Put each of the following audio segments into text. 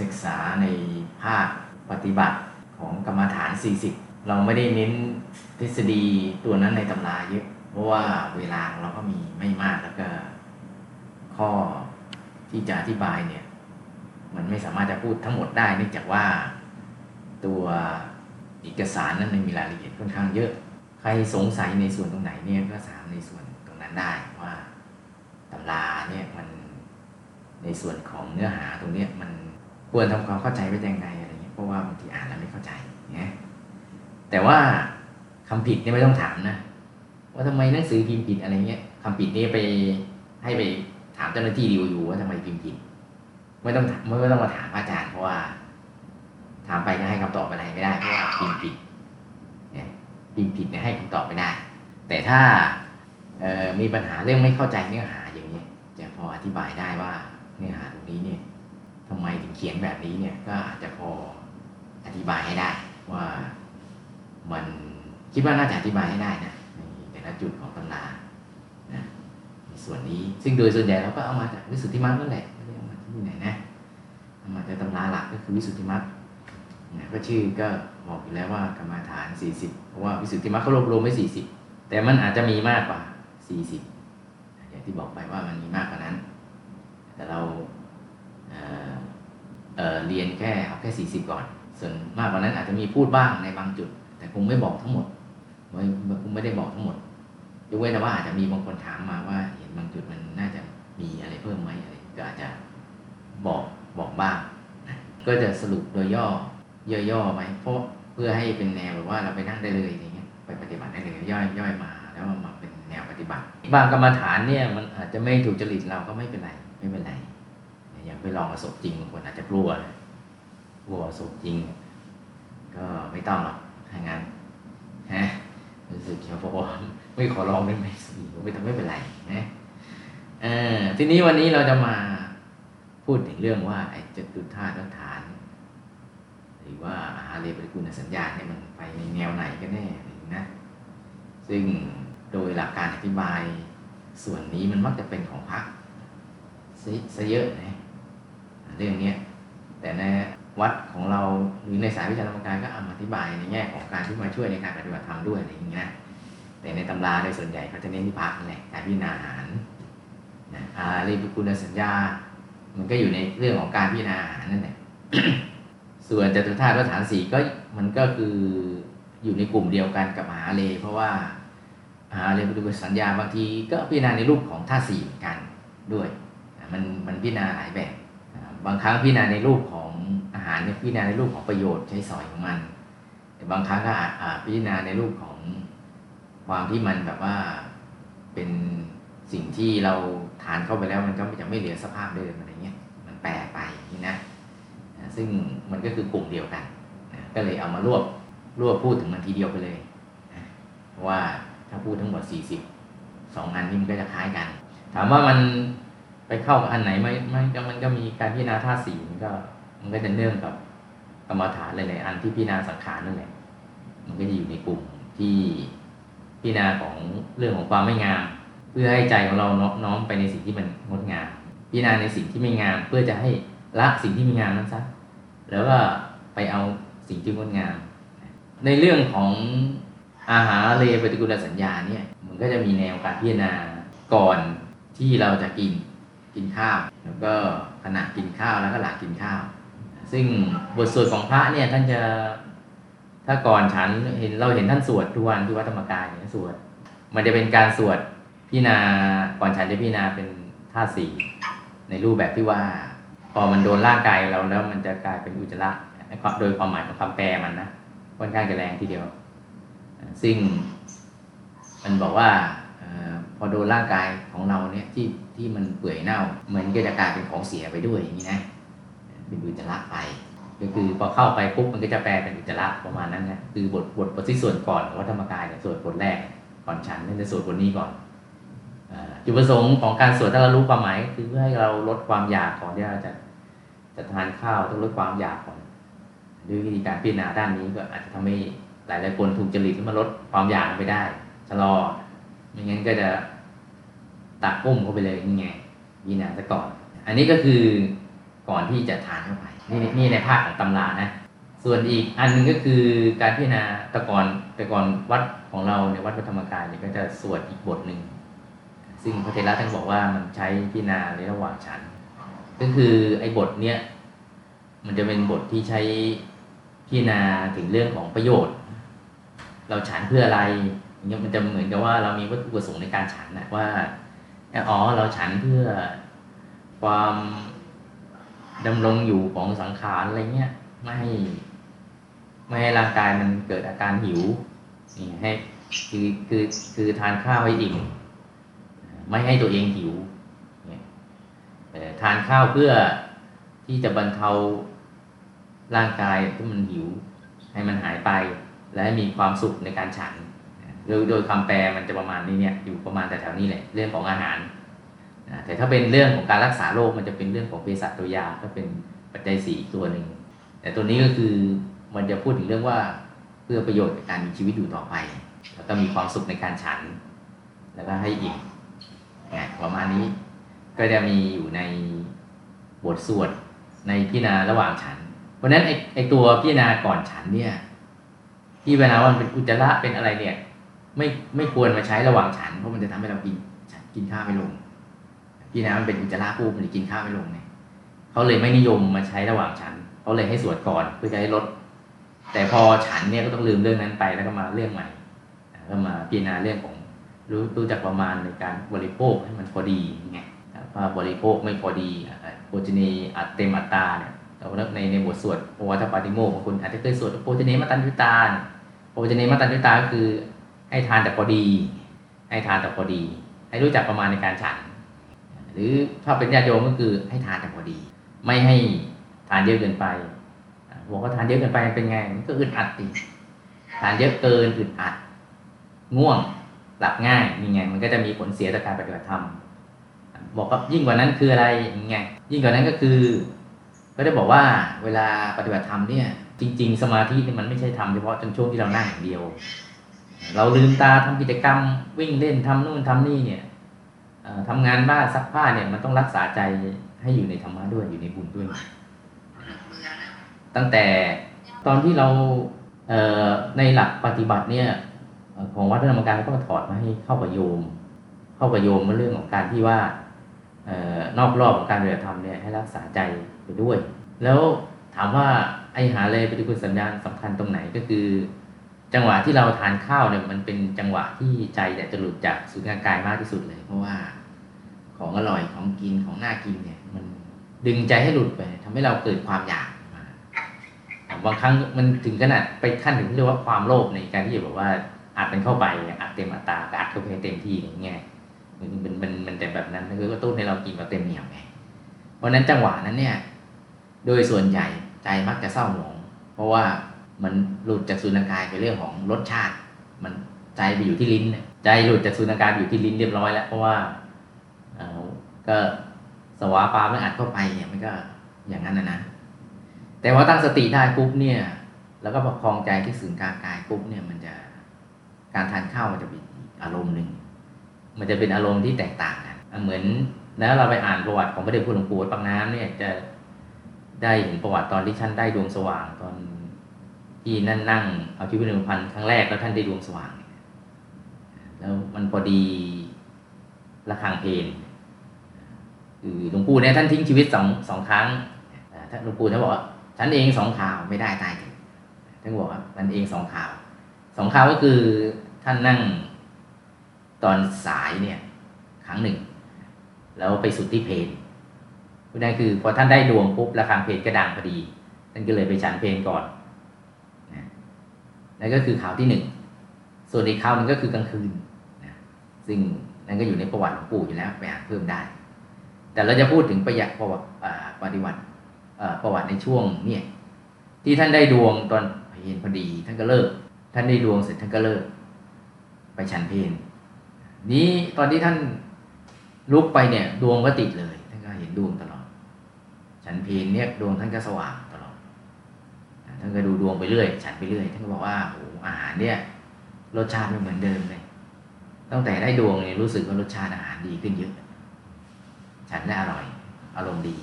ศึกษาในภาคปฏิบัติของกรรมฐาน 40 เราไม่ได้เน้นทฤษฎีตัวนั้นในตำราเยอะเพราะว่าเวลาเราก็มีไม่มากแล้วก็ ข้อที่จะอธิบายเนี่ย มันไม่สามารถจะพูดทั้งหมดได้เนื่องจากว่าตัวเอกสารนั้นมันมีรายละเอียดค่อนข้างเยอะ ใครสงสัยในส่วนตรงไหนเนี่ยก็ถามในส่วนตรงนั้นได้ว่าตำราเนี่ยมันในส่วนของเนื้อหาตรงนี้มัน ควรทำความเข้าใจไว้ยังไงอะไรเงี้ยเพราะว่าบางทีอ่านแล้วไม่เข้าใจเนี่ยแต่ว่าคำผิดเนี่ยไม่ต้องถามนะว่าทำไมหนังสือพิมพ์ผิดอะไรเงี้ยคำผิดนี่ไปให้ไปถามเจ้าหน้าที่ดีอยู่ว่าทำไมพิมพ์ผิดไม่ต้องไม่ต้องมาถามอาจารย์เพราะว่า ถามไปก็ให้คำตอบอะไรไม่ได้เพราะว่าพิมพ์ผิดเนี่ยพิมพ์ผิดเนี่ยให้คำตอบไม่ได้ แต่ถ้าเอ่อมีปัญหาเรื่องไม่เข้าใจเนื้อหาอย่างนี้ยจะพออธิบายได้ว่าเนื้อหาตรงนี้เนี่ย ทำไมถึงเขียนแบบนี้เนี่ยก็อาจจะพออธิบายให้ได้ ว่ามันคิดว่าน่าจะอธิบายให้ได้นะในแต่ละจุดของตำรานะในส่วนนี้ซึ่งโดยส่วนใหญ่เราก็เอามาจากวิสุทธิมรรคนั่นแหละไม่ได้เอามาที่ไหนนะเอามาจากตำราหลักก็คือวิสุทธิมรรคนะก็ชื่อก็บอกอยู่แล้วว่ากรรมาฐาน 40 เพราะว่าวิสุทธิมรรคเขารวบรวมไว้ 40 แต่มันอาจจะมีมากกว่า 40อย่างที่บอกไปว่ามันมีมากกว่านั้น แต่เราเอ่อ เเรียนแค่เอาแค่ 40 ก่อน ส่วนมากกว่านั้นอาจจะมีพูดบ้างในบางจุด แต่คงไม่บอกทั้งหมดไม่คงไม่ได้บอกทั้งหมดยกเว้นแต่ว่าอาจจะมีบางคนถามมาว่า เห็นบางจุดมันน่าจะมีอะไรเพิ่มไหมอะไรก็อาจจะบอกบอกบ้างก็จะสรุปโดยย่อย่อๆไหมเพราะเพื่อให้เป็นแนวแบบว่าเราไปนั่งได้เลยอย่างเงี้ยไปปฏิบัติได้เลยย่อยย่อยมา แล้วมาเป็นแนวปฏิบัติ บางกรรมฐานเนี่ยมันอาจจะไม่ถูกจริตเราก็ไม่เป็นไรไม่เป็นไร ไปลองประสบจริงบางคนอาจจะกลัวกลัวประสบจริง ก็ไม่ต้องหรอกถ้างั้นฮะรู้สึกเฉพาะไม่ขอลองได้ไหมไม่ต้องไม่เป็นไรนะเออทีนี้วันนี้เราจะมาพูดถึงเรื่องว่าไอ้จตุธาตุฐาน หรือว่าอาหารเลปฏิกูลสัญญาเนี่ยมันไปในแนวไหนกันแน่นะ ซึ่งโดยหลักการอธิบายส่วนนี้มันมักจะเป็นของพระซะเยอะนะ เรื่องนี้แต่ในวัดของเราหรือในสายวิชาธรรมกายก็เอามาอธิบายในแง่ของการที่มาช่วยในการปฏิบัติธรรมด้วยอะไรอย่างเงี้ยแต่ในตำราโดยส่วนใหญ่เขาจะเน้นที่พระนั่นแหละการพิจารณาอาหารนะอารเลปฏิกูลสัญญา มันก็อยู่ในเรื่องของการพิจารณาอาหารนั่นแหละส่วนจตุธาตุฐานสี่ก็มันก็คืออยู่ในกลุ่มเดียวกันกับมหาเล เพราะว่ามหาเลปฏิบัติสัญญาบางทีก็พิจารณาในรูปของธาตุสี่เหมือนกันด้วย มันมันพิจารณาหลายแบบ บางครั้งพิจารณาในรูปของอาหารเนี่ยพิจารณาในรูปของประโยชน์ใช้สอยของมัน แต่บางครั้งก็อาจพิจารณาในรูปของความที่มันแบบว่าเป็นสิ่งที่เราทานเข้าไปแล้วมันก็จะไม่เหลือสภาพเดิมอะไรเงี้ยมันแปรไปนี่นะซึ่งมันก็คือกลุ่มเดียวกันก็เลยเอามารวบรวบพูดถึงมันทีเดียวไปเลยว่าถ้าพูดทั้งหมด 40สองอันนี้มันก็จะคล้ายกัน ถามว่ามัน ไปเข้ากับอันไหนไมมันก็มันก็มีการพิจารณาธาตุสีมันก็ มันก็จะเนื่องกับกรรมฐานหลายๆอันที่พิจารณาสังขารนั่นแหละ มันก็จะอยู่ในกลุ่มที่พิจารณาของเรื่องของความไม่งาม เพื่อให้ใจของเราน้อมไปในสิ่งที่มันงดงาม พิจารณาในสิ่งที่ไม่งาม เพื่อจะให้ละสิ่งที่ไม่งามนั้นซะแล้วก็ไปเอาสิ่งที่งดงาม ในเรื่องของอาหารเลปฏิกูลสัญญาเนี่ยมันก็จะมีแนวการพิจารณาก่อนที่เราจะกิน กินข้าว แล้วก็ขณะกินข้าวแล้วก็หลังกินข้าว ซึ่งบทสวดของพระเนี่ยท่านจะถ้าก่อนฉันเห็นเราเห็นท่านสวดทุกวันที่วัดธรรมกายเนี่ยสวด มันจะเป็นการสวดพิจารณาก่อนฉันจะพิจารณาเป็นท่าสี่ในรูปแบบที่ว่า พอมันโดนร่างกายเราแล้วมันจะกลายเป็นอุจจาระโดยความหมายของคำแปลมันนะค่อนข้างจะแรงทีเดียว ซึ่งมันบอกว่า อโดนร่างกายของเราเนี่ยที่ที่มันเปื่อยเน่าเหมือนก็จะกลายเป็นของเสียไปด้วยอย่างนี้นะเป็นอุจจาระไป ก็คือพอเข้าไปปุ๊บมันก็จะแปลเป็นอุจจาระประมาณนั้นนะคือบทบทบทที่ส่วนก่อนของวัดธรรมกายเนี่ยส่วนบทแรกก่อนฉันนั่นจะสวดบทนี้ก่อนจุดประสงค์ของการสวดถ้าเรารู้ความหมายคือเพื่อให้เราลดความอยากของที่เราจะจะทานข้าวต้องลดความอยากก่อนด้วยวิธีการพิจารณาด้านนี้ก็อาจจะทำให้หลายหลายคนถูกจริตแล้วมาลดความอยากไปได้ชะลอไม่งั้นก็จะ ตักกุ้มเข้าไปเลยนี่ไงวินาซะก่อน อันนี้ก็คือก่อนที่จะทานเข้าไปนี่นี่ในภาคของตำรานะ ส่วนอีกอันหนึงก็คือการพิจารณาต่ก่อนต่ก่อนวัดของเราในวัดพระธรรมกายเนี่ยก็จะสวดอีกบทหนึ่งซึ่งพระเทระท่านบอกว่ามันใช้พิจารณาในระหว่างฉัน ก็คือไอ้บทเนี้ยมันจะเป็นบทที่ใช้พิจารณาถึงเรื่องของประโยชน์ เราฉันเพื่ออะไรเงี้ยมันจะเหมือนกับว่าเรามีวัตถุประสงค์ในการฉันนะว่า อ๋อเราฉันเพื่อความดำรงอยู่ของสังขารอะไรเงี้ยไม่ให้ไม่ให้ร่างกายมันเกิดอาการหิวนี่ให้คือคือคือทานข้าวให้อิ่มไม่ให้ตัวเองหิวเนี่ยทานข้าวเพื่อที่จะบรรเทาร่างกายที่มันหิว ให้มันหายไป และให้มีความสุขในการฉัน โดยโดยคำแปลมันจะประมาณนี้เนี่ยอยู่ประมาณแต่แถวนี้แหละเรื่องของอาหารนะแต่ถ้าเป็นเรื่องของการรักษาโรคมันจะเป็นเรื่องของเภสัชตัวยาก็เป็นปัจจัยสี่ตัวหนึ่งแต่ตัวนี้ก็คือมันจะพูดถึงเรื่องว่าเพื่อประโยชน์ในการมีชีวิตอยู่ต่อไป แล้วก็มีความสุขในการฉัน แล้วก็ให้อิ่มนะประมาณนี้ก็จะมีอยู่ในบทสวดในพิจารณาระหว่างฉัน เพราะฉะนั้นไอไอตัวพิจารณาก่อนฉันเนี่ยที่เวลาว่ามันเป็นอุจจาระเป็นอะไรเนี่ย ไม่ไม่ควรมาใช้ระหว่างฉัน เพราะมันจะทำให้เรากินกินข้าวไม่ลง พี่นะมันเป็นอุจจาระปุ๊บมันจะกินข้าวไม่ลงเนี่ยเขาเลยไม่นิยมมาใช้ระหว่างฉันเขาเลยให้สวดก่อนเพื่อจะให้ลด แต่พอฉันเนี่ยก็ต้องลืมเรื่องนั้นไปแล้วก็มาเรื่องใหม่ก็มาพิจารณาเรื่องของรู้รู้จักประมาณในการบริโภคให้มันพอดีไงว่าบริโภคไม่พอดีโภชนีอัตเตมัตตาเนี่ยเราในในบทสวดโอวัตปาติโมของคุณอาจจะเคยสวดโภชนีมัตตัญญุตาโภชนีมัตตัญญุตาก็คือ ให้ทานแต่พอดี ให้ทานแต่พอดี ให้รู้จักประมาณในการฉัน หรือถ้าเป็นญาติโยมก็คือให้ทานแต่พอดี ไม่ให้ทานเยอะเกินไปบอกว่าทานเยอะเกินไปเป็นไงมันก็อึดอัดติทานเยอะเกินอึดอัด ง่วงหลับง่ายนี่ไง มันก็จะมีผลเสียต่อการปฏิบัติธรรมบอกว่ายิ่งกว่านั้นคืออะไรยังไงยิ่งกว่านั้นก็คือ ก็ได้บอกว่าเวลาปฏิบัติธรรมเนี่ย จริง ๆ สมาธิเนี่ยมันไม่ใช่ทำเฉพาะจนช่วงที่เรานั่งอย่างเดียว เราลืมตาทำกิจกรรมวิ่งเล่นทำนู่นทำนี่เนี่ยทำงานบ้านซักผ้าเนี่ยมันต้องรักษาใจให้อยู่ในธรรมะด้วยอยู่ในบุญด้วย ตั้งแต่ตอนที่เราในหลักปฏิบัติเนี่ยของวัดพระธรรมกายก็มาถอดมาให้เข้ากับโยม เข้ากับโยมมเรื่องของการที่ว่านอกรอบของการปฏิบัติธรรมเนี่ยให้รักษาใจไปด้วย แล้วถามว่าไอหาเลยปฏิคุณสัญญาณสำคัญตรงไหนก็คือ จังหวะที่เราทานข้าวเนี่ยมันเป็นจังหวะที่ใจเนี่ยจะหลุดจากสุขกายมากที่สุดเลย เพราะว่าของอร่อยของกินของน่ากินเนี่ย มันดึงใจให้หลุดไปทำให้เราเกิดความอยากมาบางครั้งมันถึงขนาดไปขั้นถึงเรียกว่าความโลภในการที่จะบอกว่าอัดมันเข้าไปอัดเต็มอัตราอัดเข้าไปเต็มที่อย่างเงี้ยมันมันมันมันแต่แบบนั้นคือก็ตุ้นให้เรากินแบบเต็มเหนียวไงเพราะนั้นจังหวะนั้นเนี่ย โดยส่วนใหญ่ใจมักจะเศร้าหมอง เพราะว่า มันหลุดจากสุนทรกายไปเรื่องของรสชาติ มันใจไปอยู่ที่ลิ้นใจหลุดจากสุนทรกายอยู่ที่ลิ้นเรียบร้อยแล้ว เพราะว่าเออก็สวาปามันอัดเข้าไปเนี่ยมันก็อย่างนั้นนะนะแต่ว่าตั้งสติได้ปุ๊บเนี่ย แล้วก็ประคองใจที่สื่นกลางกายปุ๊บเนี่ยมันจะการทานข้าวมันจะเป็นอารมณ์หนึ่งมันจะเป็นอารมณ์ที่แตกต่างกันเหมือนแล้วเราไปอ่านประวัติของพระเดชพระหลวงปู่ปังน้ำเนี่ยจะได้เห็นประวัติตอนที่ท่านได้ดวงสว่างตอน ที่นั่นนั่งเอาชีวิตหนึ่งพันครั้งแรกแล้วท่านได้ดวงสว่าง แล้วมันพอดีระฆังเพลงคือหลวงปู่เนี่ยท่านทิ้งชีวิตสองสองครั้งท่านหลวงปู่ท่านบอกว่าฉันเองสองข่าวไม่ได้ตายท่านบอกว่ามันเองสองข่าวสองข่าวก็คือท่านนั่งตอนสายเนี่ยครั้งหนึ่ง แล้วไปสุดที่เพลนพูดง่ายคือพอท่านได้ดวงปุ๊บระฆังเพลงก็ดังพอดีท่านก็เลยไปฉันเพลงก่อน นั่นก็คือข่าวที่หนึ่งส่วนอีกข่าวหนึ่งก็คือกลางคืนนะซึ่งนั่นก็อยู่ในประวัติของปู่อยู่แล้วไปอ่านเพิ่มได้ แต่เราจะพูดถึงประหยักประวัติปฏิวัติประวัติในช่วงเนี่ยที่ท่านได้ดวงตอนเพลนพอดี ท่านก็เลิก ท่านได้ดวงเสร็จท่านก็เลิก ไปฉันเพลนนี้ตอนที่ท่านลุกไปเนี่ย ดวงก็ติดเลย ท่านก็เห็นดวงตลอด ฉันเพลนเนี่ยดวงท่านก็สว่าง ท่านก็ดูดวงไปเรื่อยฉันไปเรื่อยท่านก็บอกว่าโอ้อาหารเนี่ยรสชาติไม่เหมือนเดิมเลยตั้งแต่ได้ดวงเนี่ยรู้สึกว่ารสชาติอาหารดีขึ้นเยอะ ฉันได้อร่อย อารมณ์ดี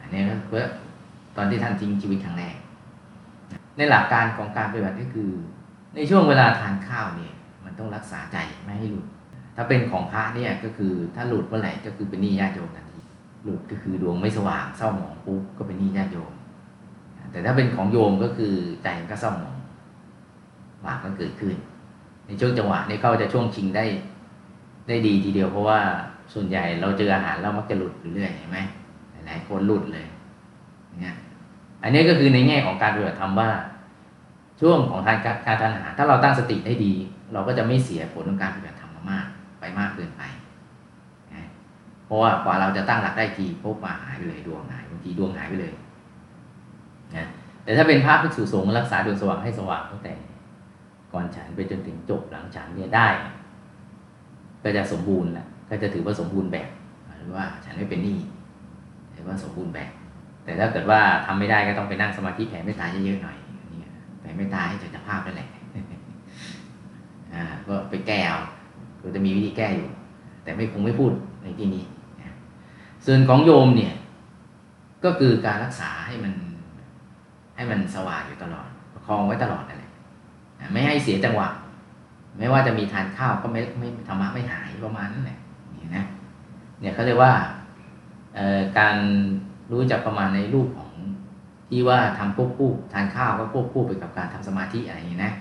อันนี้ก็เพื่อตอนที่ท่านทิ้งชีวิตครั้งแรกในหลักการของการปฏิบัติก็คือ ในช่วงเวลาทานข้าวเนี่ยมันต้องรักษาใจไม่ให้หลุด ถ้าเป็นของพระเนี่ยก็คือถ้าหลุดเมื่อไหร่ก็คือเป็นหนี้ญาติโยมทันทีหลุดก็คือดวงไม่สว่างเศร้าหมองปุ๊บก็เป็นหนี้ญาติโยม แต่ถ้าเป็นของโยมก็คือใจมันก็เศร้าหมองบาปก็เกิดขึ้น ในช่วงจังหวะนี้เขาจะช่วงชิงได้ ได้ดีทีเดียวเพราะว่าส่วนใหญ่เราเจออาหารเรามักจะหลุดเรื่อยเห็นไหมหลายคนหลุดเลยเนี่ยอันนี้ก็คือในแง่ของการปฏิบัติธรรมว่า ช่วงของการการทานอาหารถ้าเราตั้งสติได้ดี เราก็จะไม่เสียผลของการปฏิบัติธรรมมากไปมากเกินไปเพราะว่ากว่าเราจะตั้งหลักได้ทีพบมาหายไปเลยดวงหายบางทีดวงหายไปเลย แต่ถ้าเป็นพระภิกษุสงฆ์รักษาดวงสว่างให้สว่างตั้งแต่ ก่อนฉันไปจนถึงจบหลังฉันเนี่ยได้ ก็จะสมบูรณ์แหละก็จะถือว่าสมบูรณ์แบบหรือว่าฉันไม่เป็นหนี้ถือว่าสมบูรณ์แบบ แต่ถ้าเกิดว่าทำไม่ได้ก็ต้องไปนั่งสมาธิแผ่เมตตาเยอะๆหน่อยนี่แผ่เมตตาให้จักรภาพนั่นแหละอ่าก็ไปแก้เอาก็จะมีวิธีแก้อยู่ แต่ไม่คงไม่พูดในที่นี้ส่วนของโยมเนี่ย ก็คือการรักษาให้มัน ให้มันสว่างอยู่ตลอดประคองไว้ตลอดนั่นแหละอ่าไม่ให้เสียจังหวะ ไม่ว่าจะมีทานข้าวก็ไม่ไม่ธรรมะไม่หายประมาณนั้นแหละนี่นะเนี่ยเขาเรียกว่าการรู้จักประมาณในรูปของที่ว่าทำควบคู่ทานข้าวก็ควบคู่ไปกับการทำสมาธิอะไรอย่างนี้นะ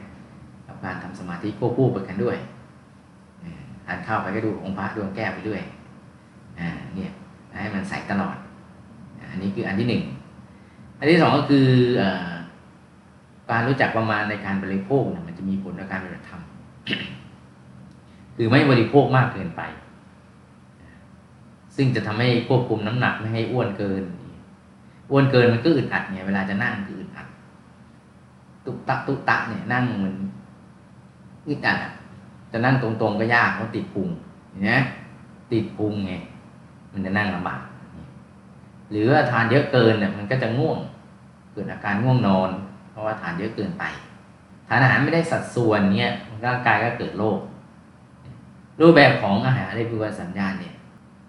กับการทำสมาธิควบคู่ไปกันด้วยออทานข้าวไปก็ดูองค์พระดวงแก้วไปด้วยอ่าเนี่ยให้มันใส่ตลอด อันนี้คืออันที่หนึ่ง อันที่สองก็คืออการรู้จักประมาณในการบริโภคเนี่ยมันจะมีผลต่อการปฏิบัติธรรมคือไม่บริโภคมากเกินไป ซึ่งจะทำให้ควบคุมน้ำหนักไม่ให้อ้วนเกิน อ้วนเกินมันก็อึดอัดไงเวลาจะนั่งคืออึดอัด ตุกตักตุกตักเนี่ยนั่งมันอึดอัดจะนั่งตรงๆก็ยากเพราะติดพุงเห็นไหมติดพุงไงมันจะนั่งลำบาก หรือว่าทานเยอะเกินเนี่ยมันก็จะง่วงเกิดอาการง่วงนอน เพราะว่าทานเยอะเกินไป ทานอาหารไม่ได้สัดส่วนเนี่ยร่างกายก็เกิดโรครูปแบบของอาหารในพิวัสัญญาณเนี่ย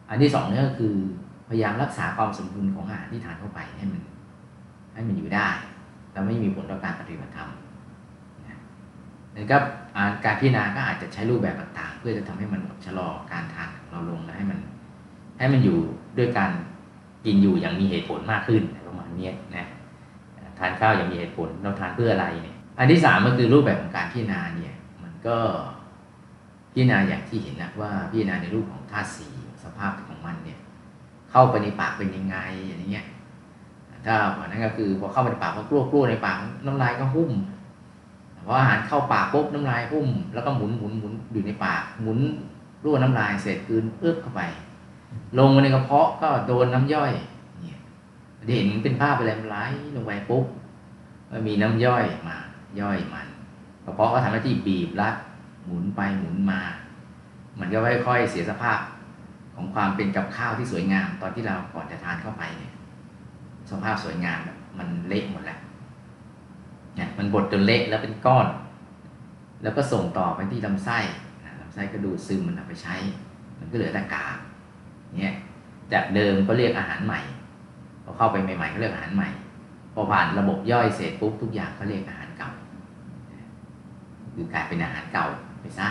อันที่สองนี่ก็คือพยายามรักษาความสมดุลของอาหารที่ทานเข้าไปให้มันให้มันอยู่ได้ แล้วไม่มีผลต่อการปฏิบัติธรรมนะแล้วก็อ่าการพิจารณาก็อาจจะใช้รูปแบบต่างๆ เพื่อจะทำให้มันชะลอการทานของเราลงและให้มัน ให้มันอยู่ด้วยการ กินอยู่อย่างมีเหตุผลมากขึ้นประมาณนี้นะทานข้าวอย่างมีเหตุผลเราทานเพื่ออะไรเนี่ยอันที่สามก็คือรูปแบบของการพิจารณาเนี่ยมันก็พิจารณาอย่างที่เห็นนะว่าพิจารณาในรูปของธาตุสีสภาพของมันเนี่ยเข้าไปในปากเป็นยังไงอย่างเงี้ยถ้าวันนั้นก็คือพอเข้าไปในปากก็กลัวกลัวในปากน้ำลายก็หุ้มพออาหารเข้าปากปุ๊บน้ำลายหุ้ม แล้วก็หมุนหมุนหมุนอยู่ในปากหมุนรั่วน้ำลายเสร็จคืนเอื้อเข้าไป ลงมาในกระเพาะก็โดนน้ำย่อยเนี่ยเห็นเป็นภาพไปเลยมันไหลลงไปปุ๊บมีน้ำย่อยมา ย่อยมันกระเพาะก็ทำหน้าที่บีบรัดหมุนไปหมุนมา มันก็ค่อยๆเสียสภาพของความเป็นกับข้าวที่สวยงาม ตอนที่เราก่อนจะทานเข้าไปเนี่ยสภาพสวยงามแบบมันเละหมดแล้วเนี่ยมันบดจนเละแล้วเป็นก้อน แล้วก็ส่งต่อไปที่ลำไส้ลำไส้ก็ดูดซึมมันเอาไปใช้ มันก็เหลือแต่กาก เนี่ยจากเดิมก็เรียกอาหารใหม่พอเข้าไปใหม่ๆก็เรียกอาหารใหม่ พอผ่านระบบย่อยเสร็จปุ๊บทุกอย่างก็เรียกอาหารเก่าคือกลายเป็นอาหารเก่าไปซะ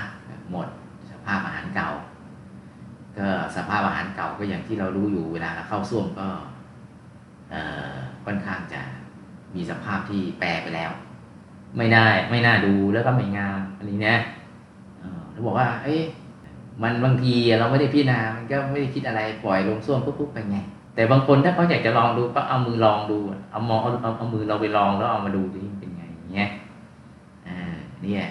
หมดสภาพอาหารเก่า ก็สภาพอาหารเก่าก็อย่างที่เรารู้อยู่เวลาเราเข้าส้วมก็ค่อนข้างจะมีสภาพที่แปรไปแล้ว ไม่ได้ไม่น่าดูแล้วก็ไม่งามอันนี้นะเออเขาบอกว่า เอ๊ะ มันบางทีเราไม่ได้พิจารณา มันก็ไม่ได้คิดอะไรปล่อยลงส้วมปุ๊บๆไปไง แต่บางคนถ้าเขาอยากจะลองดูก็เอามือลองดู เอามองเอาเอาเอามือเราไปลองแล้วเอามาดูดิเป็นไงอย่างเงี้ยอ่าเนี่ย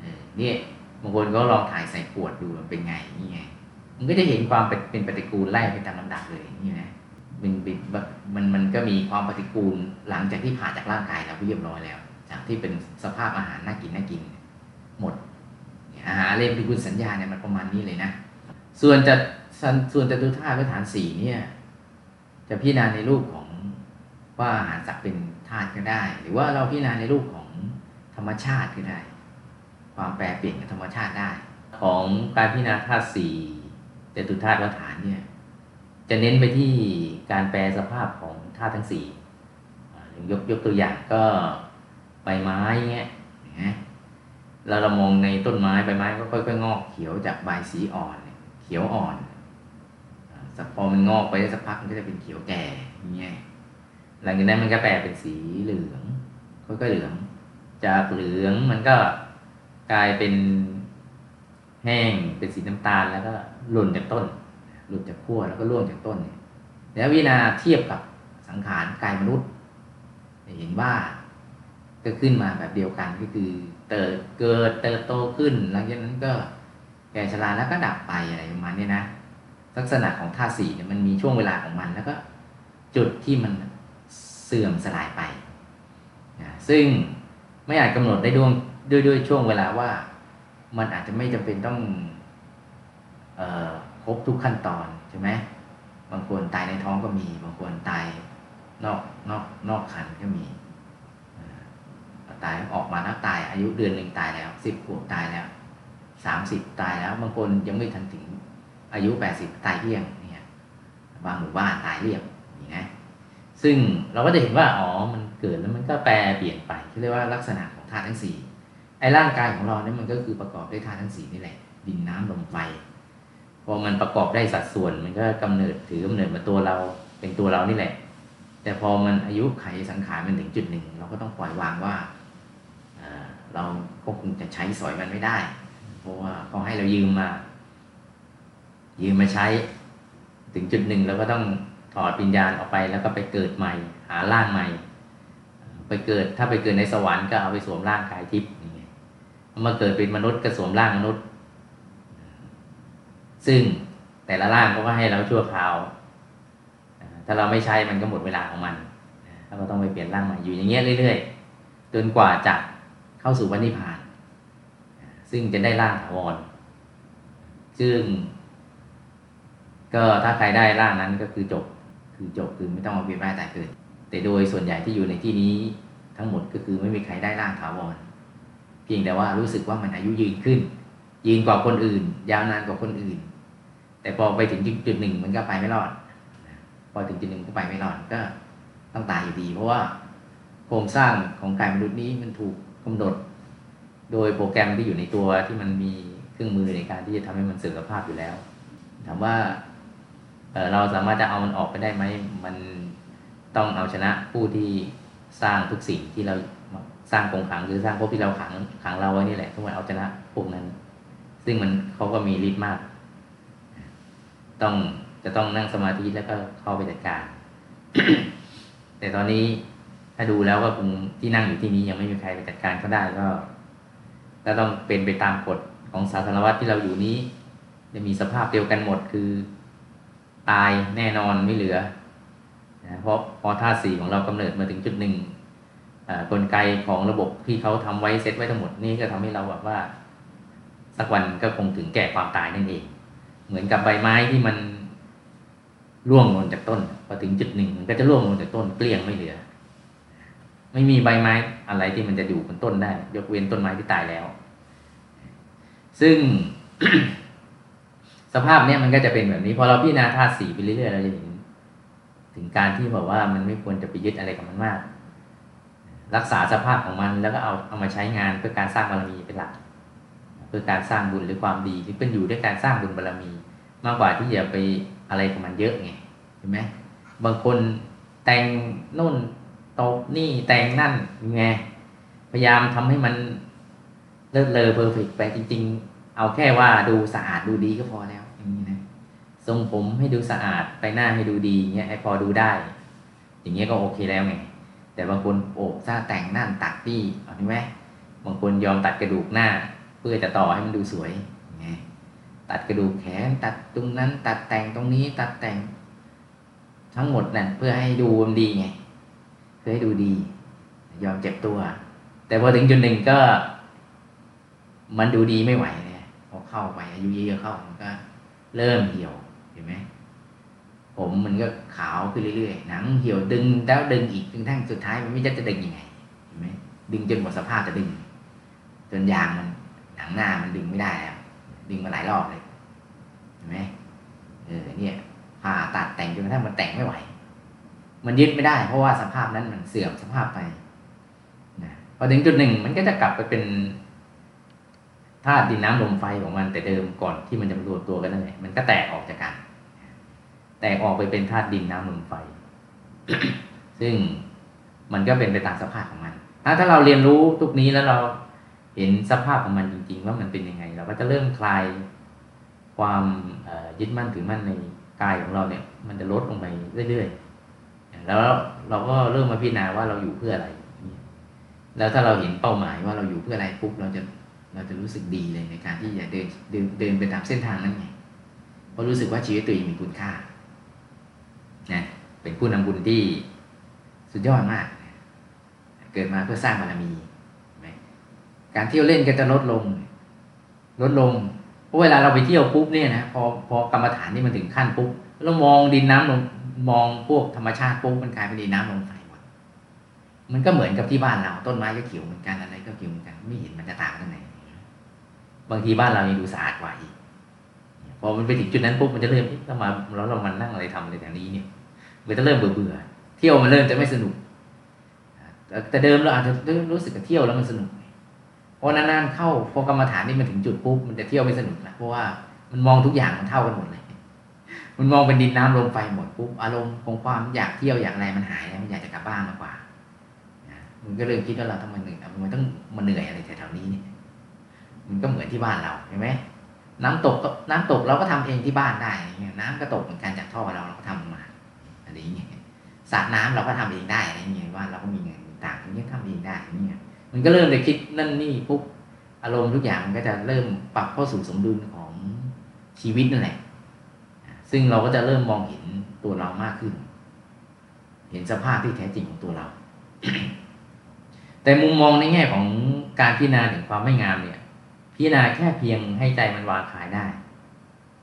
เออนี่ยบางคนก็ลองถ่ายใส่ขวดดูมันเป็นไงนี่ไงมันก็จะเห็นความเป็นปฏิกูลไล่ไปตามลำดับเลยนี่นะมันมันมันมันก็มีความปฏิกูลหลังจากที่ผ่านจากร่างกายเราเรียบร้อยแล้ว จากที่เป็นสภาพอาหารน่ากินน่ากิน หมด อาหารเล่มปฏิกูลสัญญาเนี่ยมันประมาณนี้เลยนะ ส่วนจะส่วนจตุธาตุฐานสี่เนี่ย จะพิจารณาในรูปของว่าอาหารสักเป็นธาตุก็ได้ หรือว่าเราพิจารณาในรูปของธรรมชาติก็ได้ ความแปรเปลี่ยนของธรรมชาติได้ ของการพิจารณาธาตุสี่จตุธาตุวัฏฐานเนี่ย จะเน้นไปที่การแปลสภาพของธาตุทั้งสี่ยกยกตัวอย่างก็ใบไม้เงี้ยนะ แล้วเรามองในต้นไม้ใบไม้ก็ค่อยๆงอกเขียวจากใบสีอ่อน เขียวอ่อนสักพอมันงอกไปสักพักมันก็จะเป็นเขียวแก่อย่างเงี้ยหลังจากนั้นมันก็แปลเป็นสีเหลืองค่อยๆเหลือง จากเหลืองมันก็กลายเป็นแห้งเป็นสีน้ำตาลแล้วก็หล่นจากต้น หลุดจากขั้วแล้วก็ร่วงจากต้นเนี่ยแล้ววินาเทียบกับสังขารกายมนุษย์เห็นว่าก็ขึ้นมาแบบเดียวกันก็คือ เติบเกิดเติบโตขึ้น หลังจากนั้นก็แก่ชราแล้วก็ดับไปอะไรประมาณนี้นะลักษณะของธาตุสี่เนี่ยมันมีช่วงเวลาของมันแล้วก็จุดที่มันเสื่อมสลายไปนะซึ่งไม่อาจกำหนดได้ด้วยด้วยด้วยช่วงเวลาว่า มันอาจจะไม่จำเป็นต้องออครบทุกขั้นตอนใช่ไหมบางคนตายในท้องก็มี บางคนตายนอกนอกนอกคันก็มี ตายออกมาแล้วตาย อายุเดือนหนึ่งตายแล้วสิบขวบตายแล้วสามสิบตายแล้วบางคนยังไม่ทันถึง อายุแปดสิบตายเรี่ยงเนี่ยบางหมู่บ้านตายเรียบนี่นะซึ่งเราก็จะเห็นว่าอ๋อมันเกิดแล้วมันก็แปรเปลี่ยนไปเรียกว่าลักษณะของธาตุทั้งสี่ไอ้ร่างกายของเราเนี่ยมันก็คือประกอบด้วยธาตุทั้งสี่นี่แหละ ดินน้ำลมไฟพอมันประกอบได้สัดส่วนมันก็กำเนิดถือกำเนิดมาตัวเราเป็นตัวเรานี่แหละ แต่พอมันอายุไขสังขารมันถึงจุดหนึ่ง เราก็ต้องปล่อยวางว่า เราก็คงจะใช้สอยมันไม่ได้ เพราะว่าเขาให้เรายืมมา ยืมมาใช้ ถึงจุดหนึ่งเราก็ต้องถอดวิญญาณออกไปแล้วก็ไปเกิดใหม่ หาร่างใหม่ ไปเกิดถ้าไปเกิดในสวรรค์ก็เอาไปสวมร่างกายทิพย์นี่มาเกิดเป็นมนุษย์ก็สวมร่างมนุษย์ ซึ่งแต่ละร่างเขาก็ให้เราชั่วคราว ถ้าเราไม่ใช้มันก็หมดเวลาของมันเราก็ต้องไปเปลี่ยนร่างใหม่อยู่อย่างเงี้ยเรื่อย ๆ จนกว่าจะ เข้าสู่วันนิพพาน ซึ่งจะได้ร่างถาวรซึ่ง ก็ถ้าใครได้ร่างนั้นก็คือจบคือจบคือไม่ต้องมาเวียนว่ายตายเกิด แต่โดยส่วนใหญ่ที่อยู่ในที่นี้ทั้งหมดก็คือไม่มีใครได้ร่างถาวรเพียงแต่ว่ารู้สึกว่ามันอายุยืนขึ้น ยืนกว่าคนอื่น ยาวนานกว่าคนอื่น แต่พอไปถึงจุดหนึ่งมันก็ไปไม่รอด พอถึงจุดหนึ่งก็ไปไม่รอดก็ต้องตายอยู่ดี เพราะว่าโครงสร้างของกายมนุษย์นี้มันถูกกำหนด โดยโปรแกรมที่อยู่ในตัวที่มันมีเครื่องมือในการที่จะทำให้มันเสื่อมสภาพอยู่แล้ว ถามว่าเราสามารถจะเอามันออกไปได้ไหม มันต้องเอาชนะผู้ที่สร้างทุกสิ่งที่เราสร้างกงขังหรือสร้างพวกที่เราขังขังเราไว้นี่แหละทุกคนเอาชนะพวกนั้น ซึ่งมันเขาก็มีฤทธิ์มาก ต้องจะต้องนั่งสมาธิแล้วก็เข้าไปจัดการ แต่ตอนนี้ถ้าดูแล้วก็คงที่นั่งอยู่ที่นี้ยังไม่มีใครไปจัดการเขาได้ก็ ก็ต้องเป็นไปตามกฎของศาสนวัตรที่เราอยู่นี้ จะมีสภาพเดียวกันหมดคือ ตายแน่นอนไม่เหลือนะเพราะพอธาตุสีของเรากำเนิดมาถึงจุดหนึ่งกลไกของระบบที่เขาทำไว้เซตไว้ทั้งหมดนี่ก็ทำให้เราแบบว่า สักวันก็คงถึงแก่ความตายนั่นเอง เหมือนกับใบไม้ที่มันร่วงลงจากต้นพอถึงจุดหนึ่งมันก็จะร่วงลงจากต้นเกลี้ยงไม่เหลือ ไม่มีใบไม้อะไรที่มันจะอยู่บนต้นได้ ยกเว้นต้นไม้ที่ตายแล้ว ซึ่งสภาพเนี้ยมันก็จะเป็นแบบนี้ พอเราพิจารณาธาตุสีไปเรื่อยๆเราจะเห็นถึงการที่บอกว่ามันไม่ควรจะไปยึดอะไรกับมันมาก รักษาสภาพของมันแล้วก็เอาเอามาใช้งานเพื่อการสร้างบารมีเป็นหลัก เพื่อการสร้างบุญหรือความดีที่เป็นอยู่ด้วยการสร้างบุญบารมี มากกว่าที่จะไปอะไรกับมันเยอะไงเห็นไหมบางคนแต่งนู่น ตบนี่แต่งนั่นไงพยายามทำให้มันเลิศเลอเพอร์เฟกไปจริง ๆ เอาแค่ว่าดูสะอาดดูดีก็พอแล้วอย่างนี้นะทรงผมให้ดูสะอาดไปหน้าให้ดูดีเงี้ยไอพอดูได้ อย่างเงี้ยก็โอเคแล้วไง แต่บางคนโอบซาแต่งนั่นตัดนี่เอาไหมบางคนยอมตัดกระดูกหน้า เพื่อจะต่อให้มันดูสวยไงตัดกระดูกแขนตัดตรงนั้น ตัดแต่งตรงนี้ตัดแต่ง ทั้งหมดนั่นเพื่อให้ดูมันดีไง พื่อให้ดูดี ยอมเจ็บตัว แต่พอถึงจุดหนึ่งก็ มันดูดีไม่ไหวเลยพอเข้าไปอายุเยอะเข้ามันก็ เริ่มเหี่ยวเห็นไหมผมมันก็ขาวขึ้นเรื่อยๆหนังเหี่ยวดึงแล้วดึงอีกจนทั้งสุดท้ายมันไม่จะจะดึงยังไงเห็นไหมดึงจนหมดสภาพจะดึง จนยางมันหนังหน้ามันดึงไม่ได้แล้วดึงมาหลายรอบเลยเห็นไหมเออเนี่ยผ่าตัดแต่งจนกระทั่งมันแต่งไม่ไหว มันยึดไม่ได้ เพราะว่าสภาพนั้นมันเสื่อมสภาพไปนะพอถึงจุดหนึ่งมันก็จะกลับไปเป็นธาตุดินน้ำลมไฟของมันแต่เดิมก่อนที่มันจะมารวมตัวกันนั่นแหละมันก็แตกออกจากกัน แตกออกไปเป็นธาตุดินน้ำลมไฟ ซึ่งมันก็เป็นไปตามสภาพของมัน ถ้าถ้าเราเรียนรู้ทุกนี้แล้วเราเห็นสภาพของมันจริง ๆ ว่ามันเป็นยังไง เราก็จะเริ่มคลายความยึดมั่นถือมั่นในกายของเราเนี่ย มันจะลดลงไปเรื่อยๆ แล้วเราก็เริ่มมาพิจารณาว่าเราอยู่เพื่ออะไร แล้วถ้าเราเห็นเป้าหมายว่าเราอยู่เพื่ออะไรปุ๊บเราจะเราจะรู้สึกดีเลยในการที่จะเดินเดินเดินไปตามเส้นทางนั้นไงเพราะรู้สึกว่าชีวิตตัวเองมีคุณค่านะเป็นผู้นำบุญที่สุดยอดมาก เกิดมาเพื่อสร้างบารมีการเที่ยวเล่นก็จะลดลง ลดลงเพราะเวลาเราไปเที่ยวปุ๊บเนี่ยนะพอพอกรรมฐานนี่มันถึงขั้นปุ๊บเรามองดินน้ำลง มองพวกธรรมชาติปุ๊บมันกลายเป็นดินน้ำลมไฟหมดมันก็เหมือนกับที่บ้านเรา ต้นไม้ก็เขียวเหมือนกันอะไรก็เขียวเหมือนกัน ไม่เห็นมันจะต่างกันไหนบางทีบ้านเรายังดูสะอาดกว่าอีกพอมันไปถึงจุดนั้นปุ๊บมันจะเริ่มเรามาแล้วเรามานั่งอะไรทำอะไรแถวนี้เนี่ยมันจะเริ่มเบื่อเบื่อเที่ยวมันเริ่มจะไม่สนุกแต่เดิมเราอาจจะรู้สึกกับเที่ยวแล้วมันสนุกพอนานๆเข้าพอกรรมฐานนี่มันถึงจุดปุ๊บมันจะเที่ยวไม่สนุกนะเพราะว่ามันมองทุกอย่างมันเท่ากันหมดเลย มันมองเป็นดินน้ำลมไฟหมดปุ๊บอารมณ์ของความอยากเที่ยวอยากอะไรมันหายแล้วมันอยากจะกลับบ้านมากกว่ามันก็เริ่มคิดว่าเราต้องมาเหนื่อยมันต้องมาเหนื่อยอะไรแถวๆนี้เนี่ยมันก็เหมือนที่บ้านเราเห็นไหมน้ำตกน้ำตกเราก็ทำเองที่บ้านได้เงี้ยน้ำก็ตกเหมือนกันจากท่อเราเราก็ทำมาอะไรอย่างเงี้ยสระน้ำเราก็ทำเองได้อะไรอย่างเงี้ยว่าเราก็มีเงินต่างอย่างเงี้ยทำเองได้เงี้ยมันก็เริ่มจะคิดนั่นนี่ปุ๊บอารมณ์ทุกอย่างมันก็จะเริ่มปรับเข้าสู่สมดุลของชีวิตนั่นแหละ ซึ่งเราก็จะเริ่มมองเห็นตัวเรามากขึ้น เห็นสภาพที่แท้จริงของตัวเรา แต่มุมมองในแง่ของการพิจารณาถึงความไม่งามเนี่ย พิจารณาแค่เพียงให้ใจมันวางขายได้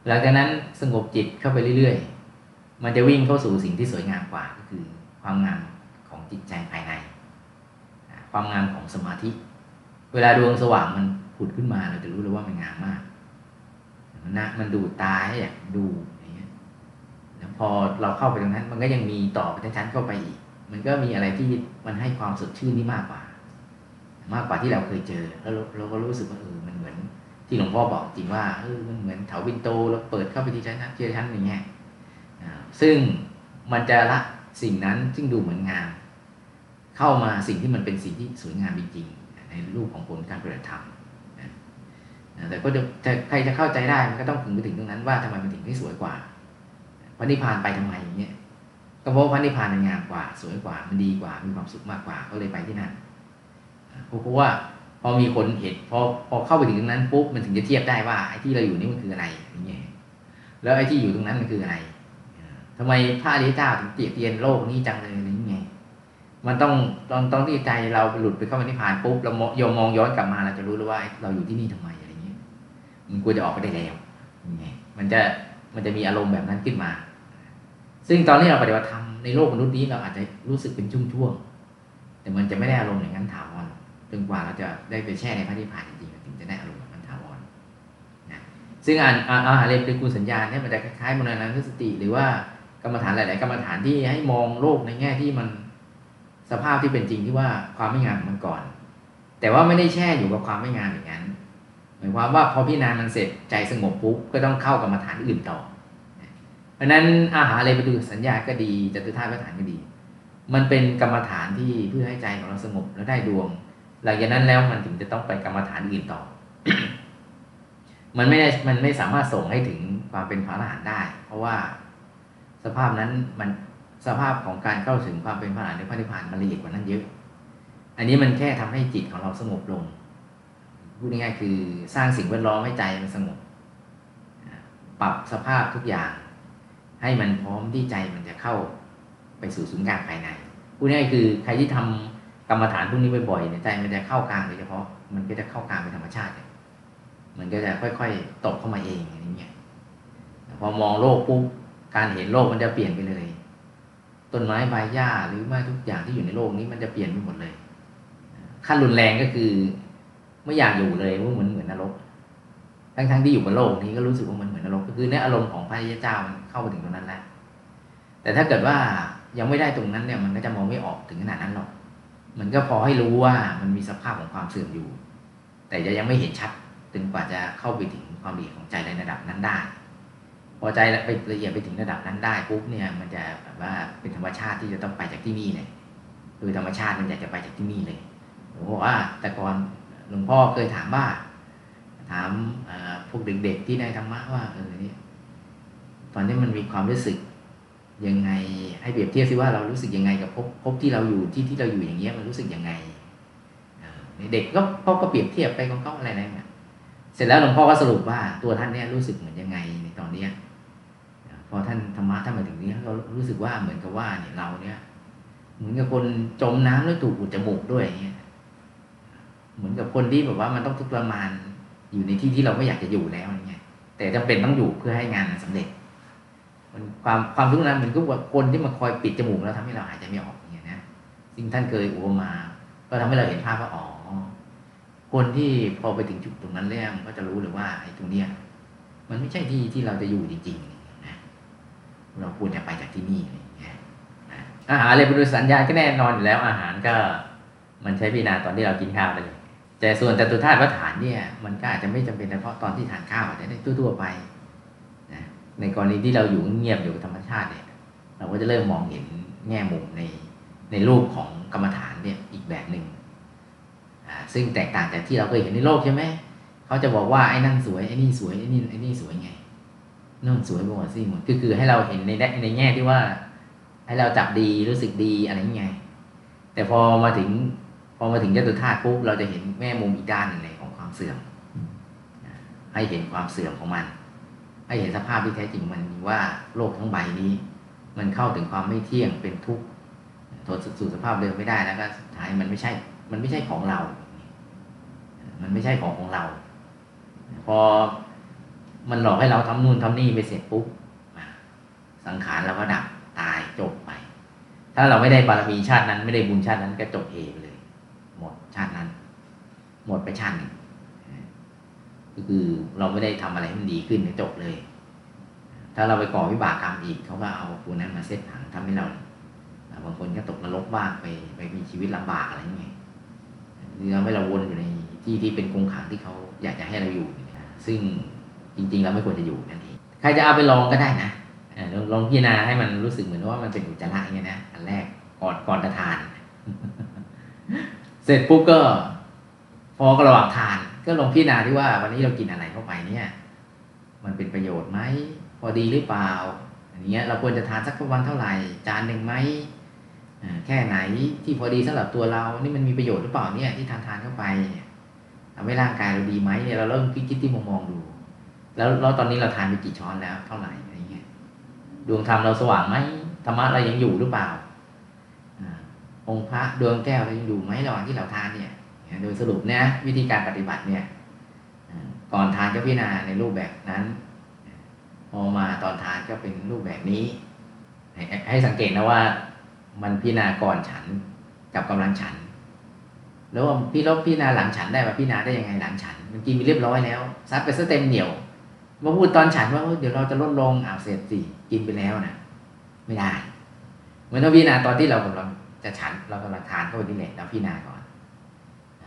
หลังจากนั้นสงบจิตเข้าไปเรื่อยๆ มันจะวิ่งเข้าสู่สิ่งที่สวยงามกว่าก็คือ ความงามของจิตใจภายใน ความงามของสมาธิ เวลาดวงสว่างมันผุดขึ้นมาเราจะรู้เลยว่ามันงามมากมันนะมันดูตาให้อยากดู พอเราเข้าไปตรงนั้นมันก็ยังมีต่อไปชั้นเข้าไปอีก มันก็มีอะไรที่มันให้ความสดชื่นนี่มากกว่า มากกว่าที่เราเคยเจอ แล้วเราก็รู้สึกว่าเออมันเหมือน ที่หลวงพ่อบอกจริงว่าเออมันเหมือนเถาวินโตเราเปิดเข้าไปที่ชั้นนั้นเจอชั้นอย่างเงี้ยซึ่งมันจะละสิ่งนั้นซึ่งดูเหมือนงาม เข้ามาสิ่งที่มันเป็นสิ่งที่สวยงามจริงๆในรูปของผลการปฏิบัติธรรมแต่ก็จะใครจะเข้าใจได้มันก็ต้องถึงไปถึงตรงนั้นว่าทำไมมันถึงที่สวยกว่า ระนิพพานไปทำไมอย่างเงี้ยก็เพราะพระนิพพานมันงามกว่า สวยกว่ามันดีกว่า มีความสุขมากกว่าก็เลยไปที่นั่นเพราะว่าพอมีคนเห็นพอพอเข้าไปถึงตรงนั้นปุ๊บมันถึงจะเทียบได้ว่าไอ้ที่เราอยู่นี่มันคืออะไรอย่างเงี้ยแล้วไอ้ที่อยู่ตรงนั้นมันคืออะไรทำไมพระอริยเจ้าถึงเตียเตียนโลกนี้จังเลยอย่างเงี้ยมันต้องตอนตอนที่ใจเราหลุดไปเข้าไปนิพพานปุ๊บเราโยมมองย้อนกลับมาเราจะรู้เลยว่าเราอยู่ที่นี่ทำไมอะไรเงี้ยมันควรจะออกไปได้แล้วไงมันจะมันจะมีอารมณ์แบบนั้นขึ้นมา ซึ่งตอนที่เราปฏิบัติธรรมในโลกมนุษย์นี้เราอาจจะรู้สึกเป็นช่วงๆแต่มันจะไม่ได้อารมณ์อย่างนั้นถาวรจนกว่าเราจะได้ไปแช่ในพระนิพพานจริงๆถึงจะได้อารมณ์แบบนั้นถาวรนะซึ่งอ่านอาหารเรเป็นกุสัญญาเนี่ยมันจะคล้ายๆมโนนันทสติ หรือว่ากรรมฐานหลาย ๆ กรรมฐานที่ให้มองโลกในแง่ที่มันสภาพที่เป็นจริงที่ว่าความไม่งามมันก่อน แต่ว่าไม่ได้แช่อยู่กับความไม่งามอย่างนั้นหมายความว่าพอพิจารณามันเสร็จใจสงบปุ๊บก็ต้องเข้ากรรมฐานอื่นต่อ ราะนั้นอาหารอะไรไปดูสัญญาก็ดีจตุธาตุฐานก็ดี มันเป็นกรรมฐานที่เพื่อให้ใจของเราสงบแล้วได้ดวง หลังจากนั้นแล้วมันถึงจะต้องไปกรรมฐานอื่นต่อ มันไม่ได้มันไม่สามารถส่งให้ถึงความเป็นพระอรหันต์ได้ เพราะว่าสภาพนั้นมันสภาพของการเข้าถึงความเป็นพระอรหันต์ในพระนิพพานมันละเอียดกว่านั้นเยอะ อันนี้มันแค่ทำให้จิตของเราสงบลง พูดง่ายๆคือสร้างสิ่งแวดล้อมให้ใจมันสงบ ปรับสภาพทุกอย่าง ให้มันพร้อมที่ใจมันจะเข้าไปสู่ศูนย์กลางภายในพูดง่ายคือใครที่ทำกรรมฐานพวกนี้บ่อยๆเนี่ยใจมันจะเข้ากลางโดยเฉพาะมันก็จะเข้ากลางเป็นธรรมชาติมันก็จะค่อย ๆตกเข้ามาเองอย่างเงี้ยพอมองโลกปุ๊บการเห็นโลกมันจะเปลี่ยนไปเลย ต้นไม้ใบหญ้าหรือไม้ทุกอย่างที่อยู่ในโลกนี้มันจะเปลี่ยนไปหมดเลย ขั้นรุนแรงก็คือ ไม่อยากอยู่เลยว่าเหมือนเหมือนนรก ทั้งทั้งที่อยู่บนโลกนี้ก็รู้สึกว่ามันเหมือนนรกก็คือในอารมณ์ของพระยาเจ้ามันเข้าไปถึงตรงนั้นแล้วแต่ถ้าเกิดว่ายังไม่ได้ตรงนั้นเนี่ยมันก็จะมองไม่ออกถึงขนาดนั้นหรอก มันก็พอให้รู้ว่ามันมีสภาพของความเสื่อมอยู่ แต่จะยังไม่เห็นชัดจนกว่าจะเข้าไปถึงความละเอียดของใจในระดับนั้นได้ พอใจไปละเอียดไปถึงระดับนั้นได้ปุ๊บเนี่ยมันจะแบบว่าเป็นธรรมชาติที่จะต้องไปจากที่นี่เลยโดยธรรมชาติมันอยากจะไปจากที่นี่เลยผมบอกว่าแต่ก่อนหลวงพ่อเคยถามว่าามพวกเด็กๆที่ได้ธรรมะว่าเออเนี่ยตอนนี้มันมีความรู้สึกยังไง ให้เปรียบเทียบสิว่าเรารู้สึกยังไงกับพภพที่เราอยู่ที่ที่เราอยู่อย่างเงี้ยมันรู้สึกยังไงเด็กก็เขาก็เปรียบเทียบไปของเขาอะไรนั่นน่ะเสร็จแล้วหลวงพ่อก็สรุปว่าตัวท่านเนี่ยรู้สึกเหมือนยังไงในตอนเนี้ยพอท่านธรรมะท่านมาถึงนี้เรารู้สึกว่าเหมือนกับว่าเนี่ยเราเนี่ย เหมือนกับคนจมน้ำแล้วถูกอุดจมูกด้วยอย่างเงี้ยเหมือนกับคนที่แบบว่ามันต้องทุกข์ทรมาน อยู่ในที่ที่เราไม่อยากจะอยู่แล้วอย่างเงี้ยแต่จำเป็นต้องอยู่เพื่อให้งานมันสำเร็จ มันความความทุกข์นั้นเหมือนกับว่าคนที่มาคอยปิดจมูกแล้วทำให้เราหายใจไม่ออกอย่างเงี้ยนะซึ่งท่านเคยอุปมา ก็ทำให้เราเห็นภาพว่าอ๋อคนที่พอไปถึงจุดตรงนั้นแล้วก็จะรู้เลยว่าไอ้ตรงเนี้ยมันไม่ใช่ที่ที่เราจะอยู่จริงๆนะเราควรจะไปจากที่นี่อะไรอย่างเงี้ยนะอาหารเลยเป็นสัญญาณก็แน่นอนอยู่แล้วอาหารก็ มันใช้พิจารณาตอนที่เรากินข้าวได้เลย แต่ส่วนจตุธาตุวัฏฐานเนี่ย มันก็อาจจะไม่จำเป็นเฉพาะตอนที่ทานข้าวอาจจะได้ทั่วๆไปนะในกรณีที่เราอยู่เงียบอยู่ธรรมชาติเนี่ย เราก็จะเริ่มมองเห็นแง่มุมในในรูปของกรรมฐานเนี่ยอีกแบบหนึ่งอ่าซึ่งแตกต่างจากที่เราเคยเห็นในโลกใช่ไหมเขาจะบอกว่าไอ้นั่นสวยไอ้นี่สวยไอ้นี่ไอ้นี่สวยไงนั่นสวยบอกว่าสิหมดคือคือให้เราเห็นในในแง่ที่ว่า ให้เราจับดีรู้สึกดีอะไรย่างเงี้ยแต่พอมาถึง อมาถึงจตุธาตุปุ๊บเราจะเห็นแง่มุมอีกด้านหนึ่งเลยของความเสื่อม ให้เห็นความเสื่อมของมัน ให้เห็นสภาพที่แท้จริงมันว่าโลกทั้งใบนี้ มันเข้าถึงความไม่เที่ยงเป็นทุกข์ทนสู่สภาพเดิมไม่ได้แล้วก็สุดท้ายมันไม่ใช่ มันไม่ใช่ของเรา มันไม่ใช่ของของเรา พอมันหลอกให้เราทำนู่นทำนี่ไปเสร็จปุ๊บสังขารเราก็ดับตายจบไป ถ้าเราไม่ได้บารมีชาตินั้น ไม่ได้บุญชาตินั้นก็จบเอไปเลยหมด ชาตินั้น หมดไปชาติหนึ่งก็คือเราไม่ได้ทำอะไรให้มันดีขึ้นจบเลย ถ้าเราไปก่อวิบากกรรมอีกเขาก็เอาปูนั้นมาเซตถังทำให้เราบางคนก็ตกนรกบ้างไปไปมีชีวิตลำบากอะไรอย่างเงี้ยหรือทำให้เราวนอยู่ในที่ที่เป็นกรงขังที่เขาอยากจะให้เราอยู่ ซึ่งจริงๆเราไม่ควรจะอยู่นั่นเองใครจะเอาไปลองก็ได้นะลองพิจารณาให้มันรู้สึกเหมือนว่ามันเป็นอุจจาระอย่างเงี้ยนะอันแรกก่อนก่อนจะทาน เสร็จปุ๊บก็ พอกระหว่างทาน ก็ลงพิจารณาที่ว่า วันนี้เรากินอะไรเข้าไปเนี่ย มันเป็นประโยชน์ไหมพอดีหรือเปล่าอย่างเงี้ยเราควรจะทานสักประมาณเท่าไหร่จานหนึ่งไหมแค่ไหนที่พอดีสำหรับตัวเรา นี่มันมีประโยชน์หรือเปล่าเนี่ยที่ทานทานเข้าไปทำให้ร่างกายเราดีไหมเนี่ยเราเริ่มคิดคิดที่มองมองดู แล้วแล้วตอนนี้เราทานไปกี่ช้อนแล้วเท่าไหร่อะไรเงี้ยดวงธรรมเราสว่างไหมธรรมะเรายังอยู่หรือเปล่า องค์พระดวงแก้วเรายังอยู่ไหมระหว่างที่เราทานเนี่ยโดยสรุปเนี่ยวิธีการปฏิบัติเนี่ยก่อนทานก็พิจารณาในรูปแบบนั้นพอมาตอนทานก็เป็นรูปแบบนี้ ให้สังเกตนะว่ามันพิจารณาก่อนฉันกับกำลังฉัน แล้วพี่ลบพิจารณาหลังฉันได้ว่าพิจารณาได้ยังไงหลังฉันมันกินไปเรียบร้อยแล้วซัดไปซะเต็มเหนียวมาพูดตอนฉันว่าเดี๋ยวเราจะลดลงอ่าวเสร็จสิกินไปแล้วนะไม่ได้เหมือนเราพิจารณาตอนที่เรากำลัง จะฉันเรากำลังทานเข้าไปนี่แหละเราพิจารณาก่อน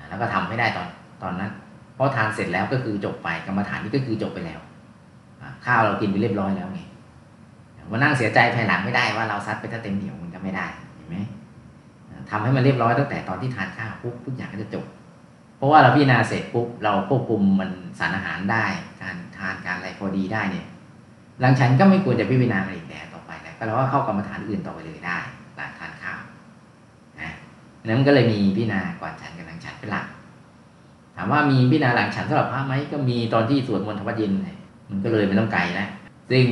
แล้วก็ทำไม่ได้ตอนตอนนั้นเพราะทานเสร็จแล้วก็คือจบไปกรรมฐานนี่ก็คือจบไปแล้วข้าวเรากินไปเรียบร้อยแล้วไงมานั่งเสียใจภายหลังไม่ได้ว่าเราซัดไปถ้าเต็มเหนียวมันก็ไม่ได้เห็นไหมทำให้มันเรียบร้อยตั้งแต่ตอนที่ทานข้าวปุ๊บทุกอย่างก็จะจบ เพราะว่าเราพิจารณาเสร็จปุ๊บเราควบคุมมันสารอาหารได้ การทานการอะไรพอดีได้เนี่ยหลังฉันก็ไม่ควรจะพิจารณาอะไรอีกแล้วต่อไปแล้วก็เราว่าเข้ากรรมฐานอื่นต่อไปเลยได้หลังทาน นั้นก็เลยมีพิจารณาก่อนฉันกับหลังฉันเป็นหลัก ถามว่ามีพิจารณาหลังฉันสำหรับพระไหมก็มีตอนที่สวดมนต์ทวัดเย็นมันก็เลยไม่ต้องไกลแล้วซึ่ง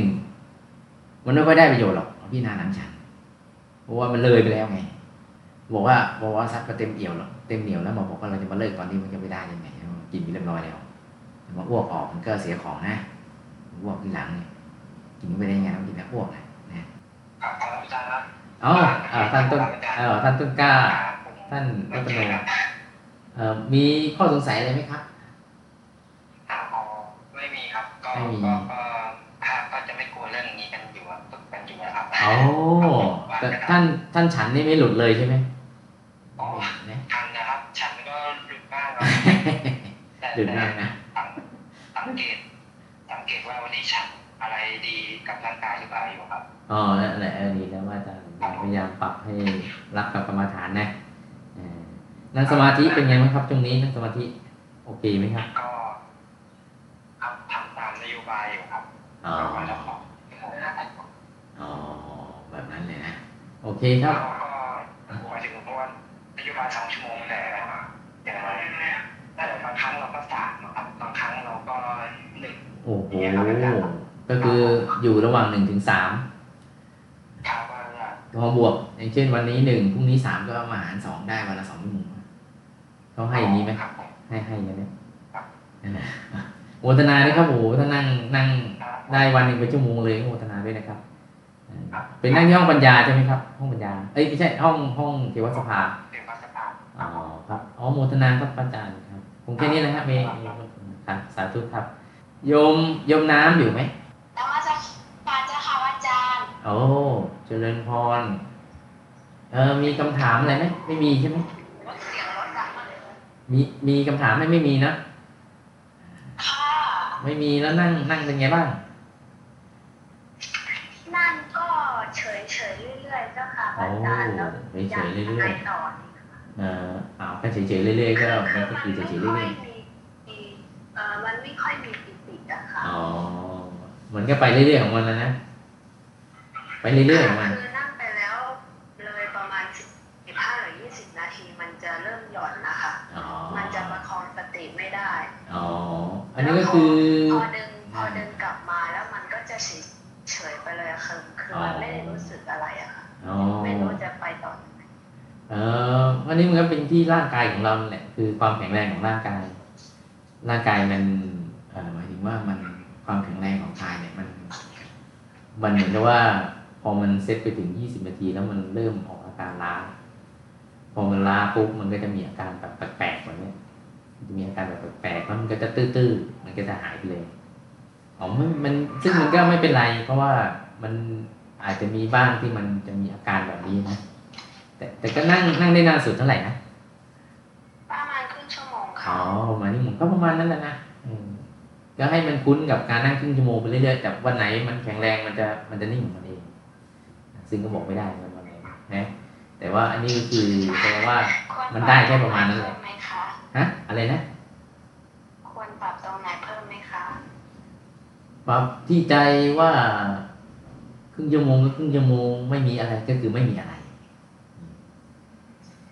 มันไม่ค่อยได้ประโยชน์หรอกพิจารณาหลังฉัน เพราะว่ามันเลยไปแล้วไง บอกว่าบอกว่าซัดก็เต็มเอี่ยวแล้วเต็มเหนียวแล้วมาบอกว่าเราจะมาเลิกตอนนี้มันก็ไม่ได้ยังไงกินไปเรียบร้อยแล้วมาอ้วกออกมันก็เสียของนะอ้วกทีหลังเนี่ยกินไปได้ไงต้องกินแล้วอ้วกนะนะครับอาจารย์ครับอ๋ออ่าท่านต้นเออท่านต้นกล้า ท่านรัตโนเอ่อมีข้อสงสัยอะไรไหมครับไม่มีครับ ก็ไม่มีก็ก็พระก็จะไม่กลัวเรื่องนี้กันอยู่ครับฝึกกันอยู่นะครับโอ้แสแต่ท่านท่านฉันนี่ไม่หลุดเลยใช่ไหมอ๋อนะทันนะครับ ฉันก็หลุดบ้างครับแต่หลุดมากนะสังสังเกตสังเกตว่าวันนี้ฉันอะไรดีกับร่างกายหรือเปล่าอยู่ครับอ๋อนั่นแหละเออดีแล้วว่าอาจารย์พยายามปรับให้รับกับกรรมฐานนะเออ นั่งสมาธิเป็นไงบ้างครับช่วงนี้นั่งสมาธิโอเคไหมครับก็ครับทำตามนโยบายอยู่ครับอ๋อก็วันละสองชั่วโมงนะครับอ๋อแบบนั้นเลยนะโอเคครับก็หมายถึงเพราะว่านโยบายสองชั่วโมงแต่อย่างไรแต่บางครั้งเราก็สามนะครับบางครั้งเราก็หนึ่งโอ้โหก็คืออยู่ระหว่างหนึ่งถึงสามครับว่าพอบวกอย่างเช่นวันนี้หนึ่งพรุ่งนี้สามก็มาหารสองได้วันละสองชั่วโมง เขาให้อย่างนี้ไหมครับผมให้ให้กันไหมครับนั่นแหละโมทนาด้วยครับโอ้โหถ้านั่งนั่งได้วันหนึ่งเป็นชั่วโมงเลยก็โมทนาด้วยนะครับเออเป็นนั่งที่ห้องปัญญาใช่ไหมครับ ห้องปัญญาเอ้ยไม่ใช่ห้องห้องเทวสภาเดี๋ยวมาสภาอ๋อครับอ๋อโมทนาครับอาจารย์ครับคงแค่นี้นะครับเมย์ครับสาธุครับโยมโยมน้ำอยู่ไหมนมัสการเจ้าค่ะอาจารย์ โอ้เจริญพรเออมีคำถามอะไรไหมไม่มีใช่ไหม มีมีคำถามไหมไม่มีนะค่ะไม่มีแล้วนั่งนั่งเป็นไงบ้าง นั่นก็เฉยเฉยๆเรื่อยๆเจ้าค่ะโอ้อาจารย์แล้วเฉยๆเรื่อยๆต่อๆเอออ้าวก็เฉยๆเรื่อยๆก็มันก็คือเฉยๆเรื่อยมีเอ่อมันไม่ค่อยมีปิติอะค่ะๆอ๋อมันก็ไปเรื่อยๆของมันแล้วนะ ไปเรื่อยๆของมัน คือนั่งไปแล้วเลยประมาณสิบห้าหรือยี่สิบนาทีมันจะเริ่มหย่อนนะคะ อ๋อ มันจะประคองสติไม่ได้ อ๋อ อั นนี้ก็คือพอดึงพอดึงกลับมาแล้วมันก็จะเฉยเฉยไปเลยอะคือคือมันไม่ได้รู้สึกอะไรอะค่ะอ๋อไม่รู้จะไปต่อยังไงเอออันนี้มันก็เป็นที่ร่างกายของเราแหละคือความแข็งแรงของร่างกาย ร่างกายมันเอ่อหมายถึงว่ามันความแข็งแรงของกายเนี่ยมัน มันเหมือนกับว่า พอมันเซตไปถึงยี่สิบนาทีแล้วมันเริ่มออกอาการล้า พอมันล้าปุ๊บมันก็จะมีอาการแบบแปลกๆแบบเนี้ย มันจะมีอาการแบบแปลกๆแล้วมันก็จะตื้อๆ มันก็จะหายไปเลยอ๋อมันมันซึ่งมันก็ไม่เป็นไร เพราะว่ามันอาจจะมีบ้างที่มันจะมีอาการแบบนี้นะแต่แต่ก็นั่งนั่งได้นานสุดเท่าไหร่นะประมาณครึ่งชั่วโมงอ๋ค่ะอประมาณนี้ผมก็ประมาณนั้นแหละนะอืมก็ให้มันคุ้นกับการนั่งครึ่งชั่วโมงไปเรื่อยๆแต่วันไหนมันแข็งแรงมันจะมันจะนิ่งของมันเอง ซึ่งก็บอกไม่ได้ว่าวันไหนนะแต่ว่าอันนี้ก็คือแปลว่าควรมันได้แค่ประมาณนั้นแหละเพิ่มไหมคะ ฮะอะไรนะ ควรปรับตรงไหนเพิ่มไหมคะปรับที่ใจว่าครึ่งชั่วโมงก็ครึ่งชั่วโมงไม่มีอะไรก็คือไม่มีอะไร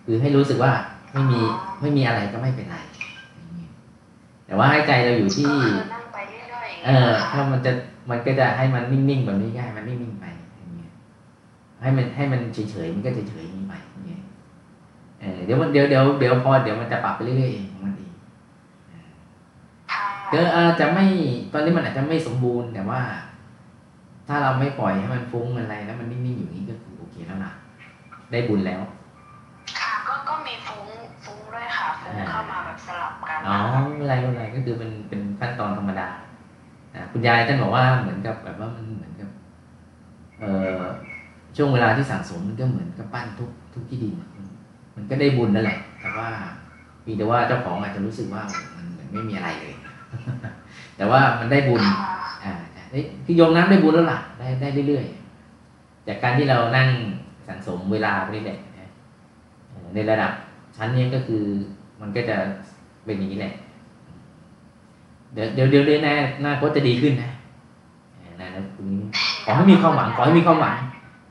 คือให้รู้สึกว่าไม่มีไม่มีอะไรก็ไม่เป็นไรแต่ว่าให้ใจเราอยู่ที่ก็คือนั่งไปเรื่อยๆอย่างเอเงี้ยอเหรอถ้าค่ะมันจะมันก็จะให้มันนิ่งๆแบบนี้ก็ให้มันนิ่งๆไปอย่างเงี้ยให้มันให้มันเฉยๆมันก็เฉยๆอย่างนี้ไปอย่าง เงี้ยเออเดี๋ยวมันเดี๋ยวเดี๋ยวเดี๋ยวพอเดี๋ยวมันจะปรับไปเรื่อยๆเองของมันเองค่ะก็อาจจะไม่ตอนนี้มันอาจจะไม่สมบูรณ์แต่ว่า ถ้าเราไม่ปล่อยให้มันฟุ้งอะไรแล้วมันนิ่งๆอยู่นี้ก็คือโอเคแล้วล่ะได้บุญแล้ว ค่ะก็ก็มีฟุ้งฟุ้งด้วยค่ะฟุ้งเข้ามาแบบสลับกันอ๋อไม่เป็นไรไม่เป็นไรก็คือเป็นเป็นขั้นตอนธรรมดานะคุณยายท่านบอกว่าเหมือนกับแบบว่ามันเหมือนกับ เอ่อช่วงเวลาที่สั่งสมมันก็เหมือนกับปั้นทุกทุกที่ดินอะ มันก็ได้บุญนั่นแหละ แต่ว่าเพีแต่ว่าเจ้าของอาจจะรู้สึกว่ามันไม่มีอะไรเลย แต่ว่ามันได้บุญอ่าเอ้ยคือโยมน้ำได้บุญแล้วล่ะ ได้ได้เรื่อยๆ จากการที่เรานั่งสังสมเวลาไปเรื่อยๆนะในระดับชั้นนี้ก็คือมันก็จะเป็นอย่างนี้แหละ เดี๋ยวเดี๋ยวเดี๋ยวหน้าหน้าโค้ชจะดีขึ้นนะนะคุณขอให้มีความหวัง ขอให้มีความหวัง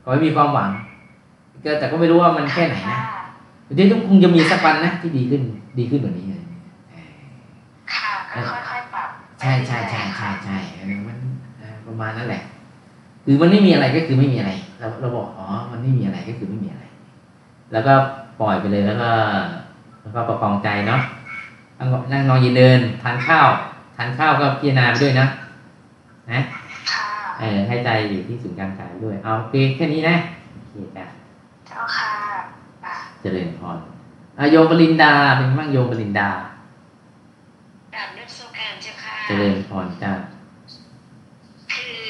ขอให้มีความหวัง ก็แต่ก็ไม่รู้ว่ามันแค่ไหนนะ เดี๋ยวคงจะมีสักวันนะที่ดีขึ้น ดีขึ้นกว่านี้เลยเออค่ะก็ค่อยๆปรับใช่ใช่ใช่ใช่ใช่เออมันเออประมาณนั้นแหละ คือมันไม่มีอะไรก็คือไม่มีอะไร เราเราบอกอ๋อมันไม่มีอะไรก็คือไม่มีอะไร แล้วก็ปล่อยไปเลยแล้วก็ แล้วก็ประคองใจเนาะนั่งนั่งนอนยืนเดินทานข้าวทานข้าวก็พิจารณาไปด้วยนะนะค่ะเออให้ใจอยู่ที่ศูนย์กลางกายด้วย เอาโอเคแค่นี้นะโอเคจ้ะเจ้าค่ะอะ เจริญพรอะโยมปรินดาเป็นไงบ้างโยมปรินดากราบนักสุการเจ้าค่ะเจริญพรจ้าคือ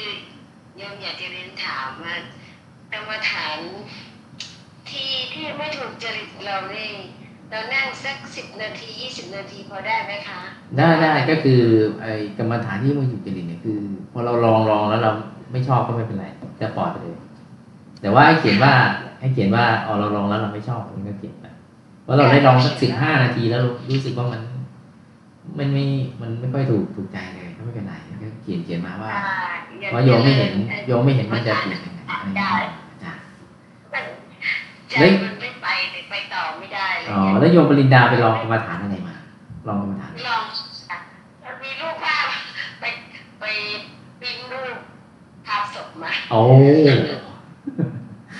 ยมอยากจะเรียนถามว่ากรรมฐานที่ไม่ถูกจริตเรานี่เรานั่งสักสิบนาทียี่สิบนาทีพอได้ไหมคะ ได้ได้ก็คือไอ้กรรมฐานที่มันอยู่จริตเนี่ยคือ พอเราลองลองแล้วเราไม่ชอบก็ไม่เป็นไรจะปล่อยไปเลย แต่ว่าให้เขียนว่าให้เขียนว่าอ๋อเราลองแล้วเราไม่ชอบมันก็เขียนไปเพราะเราได้ลองสักสิบห้านาทีแล้วรู้สึกว่ามัน มันไม่มันไม่ค่อยถูกถูกใจเลยก็ไม่เป็นไรก็เขียนเขียนมาว่าอ่อย่เพราะโยมไม่เห็นโยมไม่เห็นมันจะเปลี่ยนยังไงอะไรอย่างเงี้ยจ้ะใจมันไม่ไปเลยไปต่อไม่ได้เลยอ๋อแล้วโยมปรินดาไปลองกรรมฐานอะไรมาลองกรรมฐานลองอะมันมีรูปภาพไปไปปริ้นรูปภาพศพมาโอ้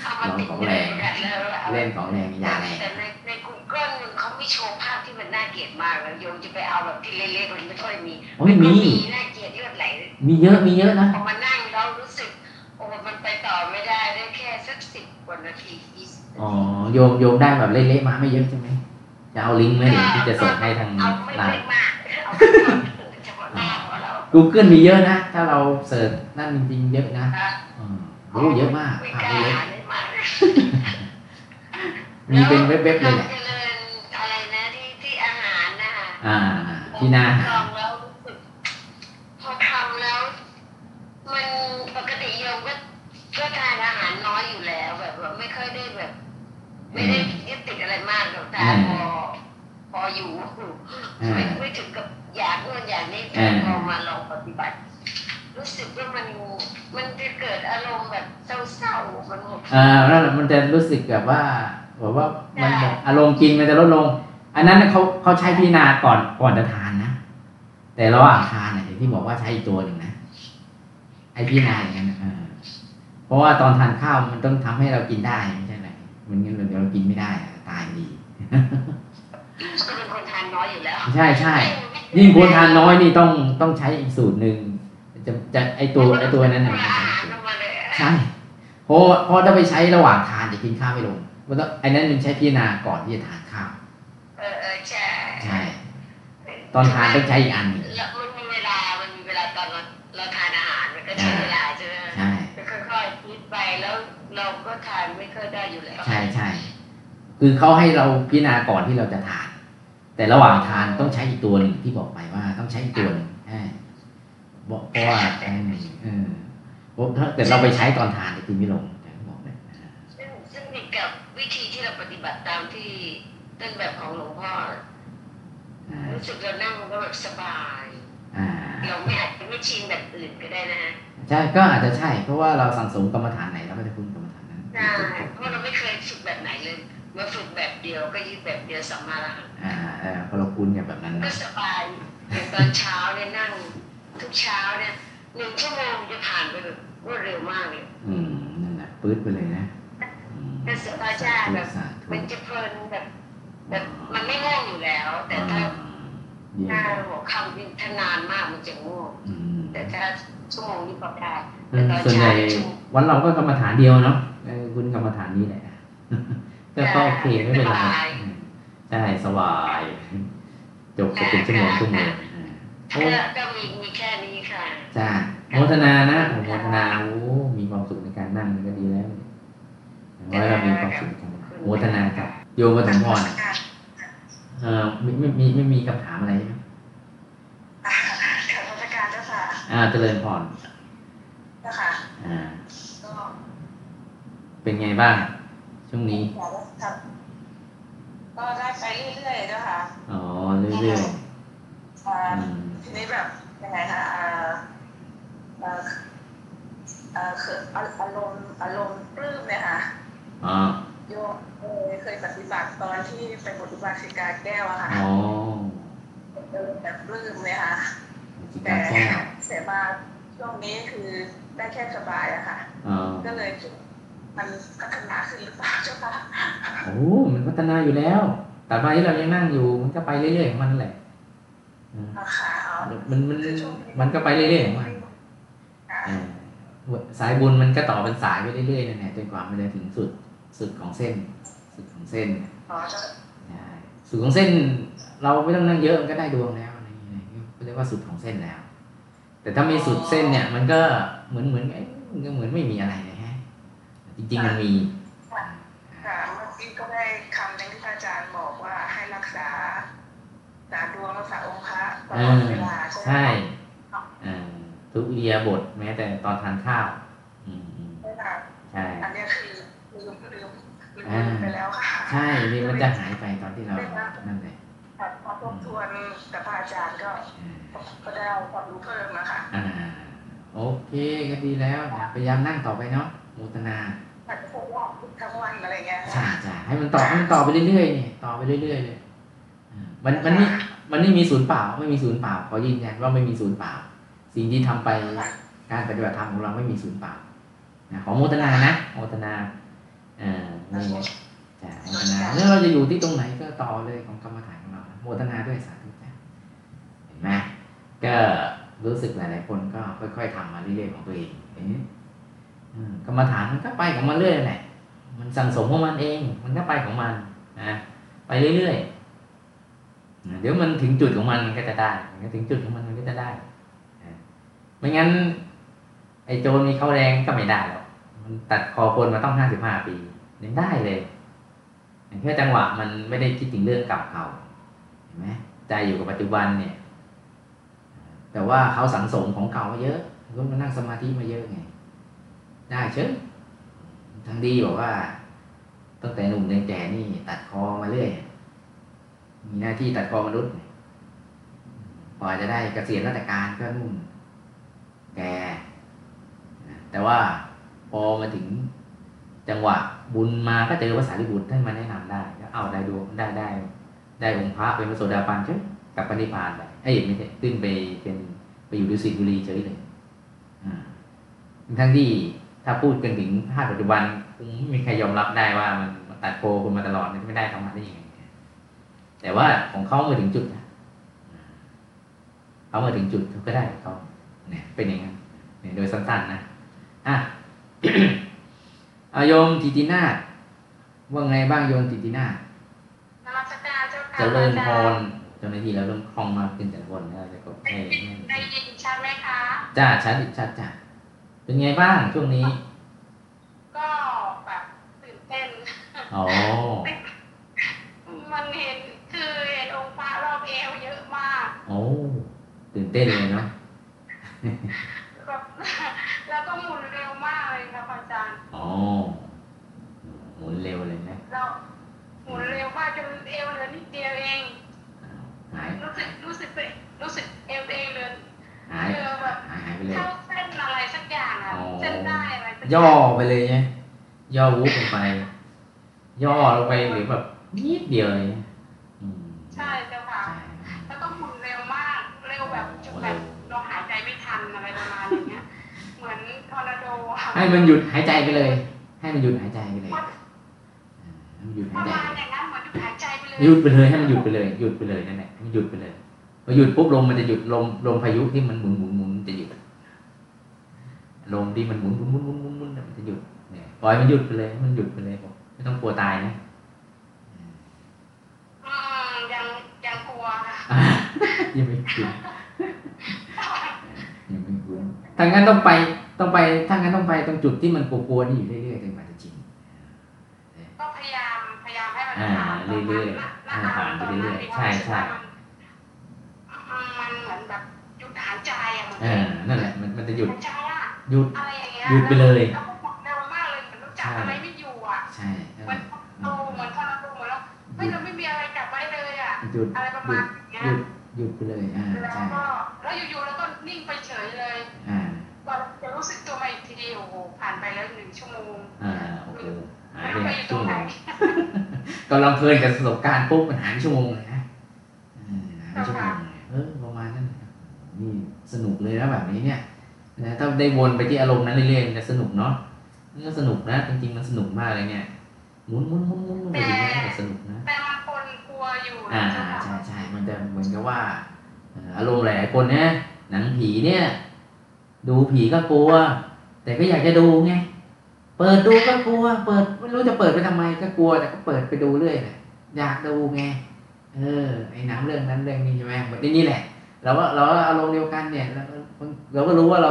เอามาติดของแรงกันแล้วอาเล่นของแรงยาแรงแต่ในใน Google เขาไม่โชว์ภาพที่มันน่าเกลียดมากแล้วโยมจะไปเอาแบบที่เละๆมันไม่ค่อยมีโอ้ยมีก็น่าเกลียดเลือดไหลมีเยอะมีเยอะนะพอมานั่งแล้วรู้สึกโอ้มันไปต่อไม่ได้ได้แค่สักสิบกว่านาทียี่สิบนาอ๋อทีโยมโยมได้แบบเละๆมาไม่เยอะใช่ไหมจะเอาลิงก์ไหมเดี๋ยวที่จะส่งให้ทางเอาไม่ไลไม่น์มากเอาเฉพาะหน้าของเรา Google มีเยอะนะ ถ้าเราเสิร์ชนั่นจริงๆเยอะนะครับอืม โอ้เยอะมากไม่ภาพกล้าเล็กหาได้มากๆมีเป็นเว็บๆเลยแหละราเจริญอะไรนะที่ที่อาหารนะคะอ่า ที่หน้าลองแล้วรู้สึกพอทำแล้ว มันปกติโยมก็ก็ทานอาหารน้อยอยู่แล้วแบบว่าไม่ค่อยได้แบบ ไม่ได้ยึดติดอะไรมากหรอกแต่พอพออยู่อ่าไม่ไม่ถึงกับอยากนู่นอยากนี่แต่อ่าพอมาลองปฏิบัติ รู้สึกว่ามันมันจะเกิดอารมณ์แบบเศร้าๆมันหดอ่าแล้วมันจะรู้สึกแบบว่าแบบว่ามันจะอารมณ์กินมันจะลดลง อันนั้นเขาเขาใช้พิจารณาก่อนก่อนจะทานนะ แต่ระหว่างทานเนี่ยอย่างที่บอกว่าใช้อีกตัวหนึ่งนะไอพิจารณาอย่างนั้นนะเออเพราะว่าตอนทานข้าวมันต้องทำให้เรากินได้ไม่ใช่ไหมมันงั้นเดี๋ยวเรากินไม่ได้อะตายดีก็เป็นคนทานน้อยอยู่แล้ว ใช่ใช่ยิ่งคนทานน้อยนี่ต้องต้องใช้อีกสูตรหนึ่ง จะจะไอตัวไอตัวนั้นเนี่เนี่ยยมันจะใช้อาหารสูตรมาเลยใช่เพราะเพราะถ้าไปใช้ระหว่างทานจะกินข้าวไม่ลงมันต้องไอ้นั้นมันใช้พิจารณาก่อนที่จะทานข้าวเออเออใช่ใช่ตอนทานต้องใช้อีกอันหนึ่งแล้วมันมีเวลา มันมีเวลาตอนเราเราทานอาหารมันก็ใช้เวลาใช่ไหมใช่ค่อยๆคิดไปแล้วเราก็ทานไม่ค่อยได้อยู่แล้วใช่ใช่คือเขาให้เราพิจารณาก่อนที่เราจะทาน แต่ระหว่างทานต้องใช้อีกตัวหนึ่งที่บอกไปว่าต้องใช้อีกตัวหนึ่งใช่ บอกเพราะว่าเออเออเพราะถ้าเกิดเราไปใช้ตอนทานจะกินไม่ลงอย่างที่บอกเลยซึ่งซึ่งนี่กับวิธีที่เราปฏิบัติตามที่ต้นแบบของหลวงพ่ออ่ารู้สึกเรานั่งก็แบบสบายอ่าเราไม่อาจจะไม่ชินแบบอื่นก็ได้นะฮะใช่ก็อาจจะใช่ เพราะว่าเราสั่งสมกรรมฐานไหนเราก็จะพึ่งกรรมฐานนั้นใช่เพราะเราไม่เคยฝึกแบบไหนเลยมาฝึกแบบเดียวก็ยึดแบบเดียวสัมมาระหังอ่าเออพอเราคุ้นกับแบบนั้นก็นะสบายอย่างตอนเช้าเนี่ยนั่ง ทุกเช้าเนี่ยหนึ่งชั่วโมงจะผ่านไปแบบรวดเร็วมากเลย อืมนั่นแหละปื๊ดไปเลยนะอืมก็สบายใจแบบสาธุมันจะเพลินแบบแบบมันไม่ง่วงอยู่แล้ว แต่ถ้าเยี่ยถ้ามหัวค่ำนี่ถ้านานมากมันจะง่วงอืมแต่ถ้าชั่วโมงนี้พอได้เออส่วนใหญ่วันเราก็กรรมฐานเดียวเนาะเออคุณกรรมฐานนี้แหละก็ก็โอเคไม่เป็นไรอืมใช่สบายจบจะเป็นชั่วโมงชั่วโมงอ่าโอ้ ก็ก็มีมีแค่นี้ค่ะจ้าโมทนานะโอ้โมทนาโอ้มีความสุขในการนั่งมันก็ดีแล้วอย่างน้อยเรามีความสุขในการนั่งโมทนากับโยมปฐมพรเออไม่ไม่มีไม่มีคำถามอะไรใช่ไหมขอราชการเจ้าค่ะอ่าเจริญพรเจ้าค่ะอ่าก็เป็นไงบ้างช่วงนี้อยากจะทำก็ได้ไปเรื่อยๆเจ้าค่ะอ๋อเรื่อยอ่าๆอืม ทีนี้แบบยังไงคะอ่าเอ่อเอ่อคืออารมณ์อารมณ์ปลื้มเนี่ยค่ะอ๋อโยมเคยเคยปฏิบัติตอนที่เป็นบทอุบาสิกาแก้วอะค่ะอ๋อเออแบบปลื้มเลยค่ะจิแต่กาแก้วเสียมาช่วงนี้คือได้แค่สบายอะค่ะอ๋อก็เลยคิดมันพัฒนาขึ้นหรือเปล่าเจ้าค่ะโอ้มันพัฒนาอยู่แล้วแต่มาที่เรายังนั่งอยู่มันก็ไปเรื่อยๆของมันแหละ อืมเอาค่ะเอามันมันมันก็ไปเรื่อยๆของมันค่ะเออสายบุญมันก็ต่อเป็นสายไปเรื่อยๆนั่นแหละจนกว่ามันจะถึงสุดสุดของเส้น สุดของเส้นอ๋อเจ้าใช่สุดของเส้น เราไม่ต้องนั่งเยอะมันก็ได้ดวงแล้วอะไรอย่างเงี้ยก็เรียกว่าสุดของเส้นแล้ว แต่ถ้าไม่สุดเส้นเนี่ย มันก็เหมือนเหมือนเอ๊ะมันก็เหมือนไม่มีอะไรเลยฮะจริงๆมันมีค่ะเมื่อกี้กี้ก็ได้คำหนึ่งที่พระอาจารย์บอก ษาดวงรักษาองค์พระตเอลอดอเวลาใช่ไหมใช่เออทุกอิริยาบทแม้แต่ตอนทานข้าวอืมอืมใช่ค่ะใช่อันเนี้ยคือลืมลืมลืมอ่าไปแล้วค่ะใช่นี่มันจะหายไปตอนที่เรานั่นเลยพอทบทวนกับพระอาจารย์ก็อ่าก็ได้ความรู้เพิ่มนะคะอ่าโอเคก็ดีแล้วนะพยายามนั่งต่อไปเนาะโมทนาแต่ก็คงว่าทั้งวันอะไรเงี้ยใช่ใช่ให้มันต่อให้มันต่อไปเรื่อยๆนี่ต่อไปเรื่อยๆเลยอ่า มันมันไม่มันไม่มีศูนย์เปล่าไม่มีศูนย์เปล่าขอยืนยันว่าไม่มีศูนย์เปล่า สิ่งที่ทำไปการปฏิบัติธรรมของเราไม่มีศูนย์เปล่าขอโมทนานะโมทนาเอ่านี่จ้ะโมทนาแล้วเราจะอยู่ที่ตรงไหนก็ต่อเลยของกรรมฐานของเราโมทนาด้วยสาธุจ้ะเห็นไหมก็รู้สึกหลาย ๆ คนก็ค่อย ๆทำมาเรื่อย ๆ ของตัวเองเห็นกรรมฐานมันก็ไปของมันเรื่อยแหละมันสั่งสมของมันเอง มันก็ไปของมันนะไปเรื่อย ๆ เดี๋ยวมันถึงจุดของมันมันก็จะได้ถึงจุดของมันมันก็จะได้ไม่งั้น ไอ้โจรมีเข้าแรงก็ไม่ได้หรอกมันตัดคอคนมาต้องห้าสิบห้าปียังได้เลยแค่จังหวะมันไม่ได้คิดถึงเรื่องเก่าๆเห็นไหมใจอยู่กับปัจจุบันเนี่ย แต่ว่าเขาสังสมของเก่ามาเยอะก็มานั่งสมาธิมาเยอะไง ได้เชิญทางดีบอกว่าตั้งแต่หนุ่มยันแก่นี่ตัดคอมาเรื่อย มีหน้าที่ตัดคอมนุษย์กว่าจะได้เกษียณราชการก็นุ่นแกแต่ว่าพอมาถึงจังหวะบุญมาก็เจอภาษาลิบุตรท่านมาแนะนำได้ก็เอาได้ดูได้ได้ ได้องค์พระเป็นพระโสดาบันเฉยกับปณิพานไปเอ้ยไม่ใช่ขึ้นไปเป็นไปอยู่ดุสิตบุรีเฉยเลยทั้งที่ถ้าพูดกันถึงภาพปัจจุบันคงไม่มีใครยอมรับได้ว่ามันมันตัดโพคนมาตลอดมันไม่ได้ทำมาได้ยังไง แต่ว่าของเขามาถึงจุดนะเขามาถึงจุดเขาก็ได้ของเขาเนี่ยเป็นอย่างนั้นเนี่ยโดยสั้นๆนะอะเอาโยมติตินาถว่าไงบ้างโยมติตินาถนมัสการเจ้าค่ะเจริญพอาารเจ้าหน้าที่เราเริ่มคล่องมากขึ้นแต่ละคนนะจะกดให้ได้ยินชัดไหมคะจ้าชัดชัดจ้าเป็นไงบ้างช่วงนี้ ก็แบบตื่นเต้นอ๋อมันเห็นคือเห็นองค์พระรอบเอวเยอะมาก โอ้ ตื่นเต้นเลยเนาะแบบแล้วก็หมุนเร็วมากเลยครับอาจารย์อ๋อหมุนเร็วเลยนะเราหมุนเร็วมากจนเอวเหลือนิดเดียวเองอ้าวหายรู้สึกรู้สึกเป็นรู้สึกเอวตัวเองเหลือหายเออแบบหายหายไปเลยเข้าเส้นอะไรสักอย่างอะอ๋อเส้นได้อะไรสักย่อไปเลยไงย่อวุบลงไป ย่อลงไปหรือแบบนิดเดียวเลยอืมใช่เจ้าค่ะ ให้มันหยุดหายใจไปเลย ให้มันหยุดหายใจไปเลยอ่าให้มันหยุดปหายระใจมาณอย่างนั้นเหมือนหยุดหายใจไปเลยหยุดไปเลยให้มันหยุดไปเลย หยุดไปเลยนั่นแหละให้มันหยุดไปเลยพอหยุดปุ๊บลมมันจะหยุดลมลมพายุที่มันหมุนหมุนหมุนจะหยุดลมที่มันหมุนหมุนหมุนหมุนหมุนหมุนเนี่ยมันจะหยุดเนี่ยปล่อยมันหยุดไปเลยให้มันหยุดไปเลยบอกไม่ต้องกลัวตายนะอืมยังยังกลัวค่ะอ่ายังไม่คุ้นยังไม่คุ้นถ้างั้นต้องไป ต้องไปถ้างั้นต้องไปตรงจุดที่มันกลัวๆนี่อยู่เรื่อยๆจนกว่าจะชินก็พยายามพยายามให้มันอ่าผ่านตอนเรื่นั้อนๆนะอ่าผ่านไปเรื่อยๆใช่ใช่มันเหมือนแบบหยุดหายใจอะเหมือนเออนั่นแหละมันมันจะหยุดหายใจอะหยุดอะไรอย่างเงี้ยหยุดไปเลยแล้วก็หมุนเร็วมากเลยเหมือนรู้จักอะไรไม่อยู่อะใช่เอเหมืออนโตเหมือนทอร์นาโดเหมือนเราเฮ้ยเราไม่มีอะไรจับไว้เลยอะหยุดอะไรประหยุมาณดอย่างเงี้ยหยุดหยุดไปเลยอ่าแล้วใช่ก็แล้วอยู่ๆแล้วก็นิ่งไปเฉยเลยอ่า เราจะรู้สึกตัวมาอีกทีโอ้โหผ่านไปแล้วหนึ่งชั่วโมงอ่าโอเคหายไม่ไปรู้ไปอยู่ตชั่รวงโมไหนงกำลังเพลินกับประสบการณ์ปุ๊บมันหายไปชั่วโมงเลยนะอืมหายไปชั่วโมงเลยเออประมาณนั้นนะครับนี่สนุกเลยนะแบบนี้เนี่ยนะถ้าได้วนไปที่อารมณ์นั้นเรื่อยๆมันจะสนุกเนาะมันก็สนุกนะจริงๆมันสนุกมากเลยเนี่ยหมุนหมุนหมุนหมุนไปอย่างนี้ยสนุกนะแต่มันปนกลัวอยู่อ่านะเจ้าค่ะใช่ใช่มันจะเหมือนกับว่าเอ่ออารมณ์หลายๆคนเนี่ยหนังผีเนี่ย ดูผีก็กลัว แต่ก็อยากจะดูไงเปิดดูก็กลัว เปิดไม่รู้จะเปิดไปทำไมก็กลัวแต่ก็เปิดไปดูเรื่อยแหละอยากดูไงเออไอ้หนังเรื่องนั้นเรื่องนี้ใช่ไหมเหมือนนี่แหละเราก็เราก็อารมณ์เดียวกันเนี่ยเราก็เราก็รู้ว่าเรา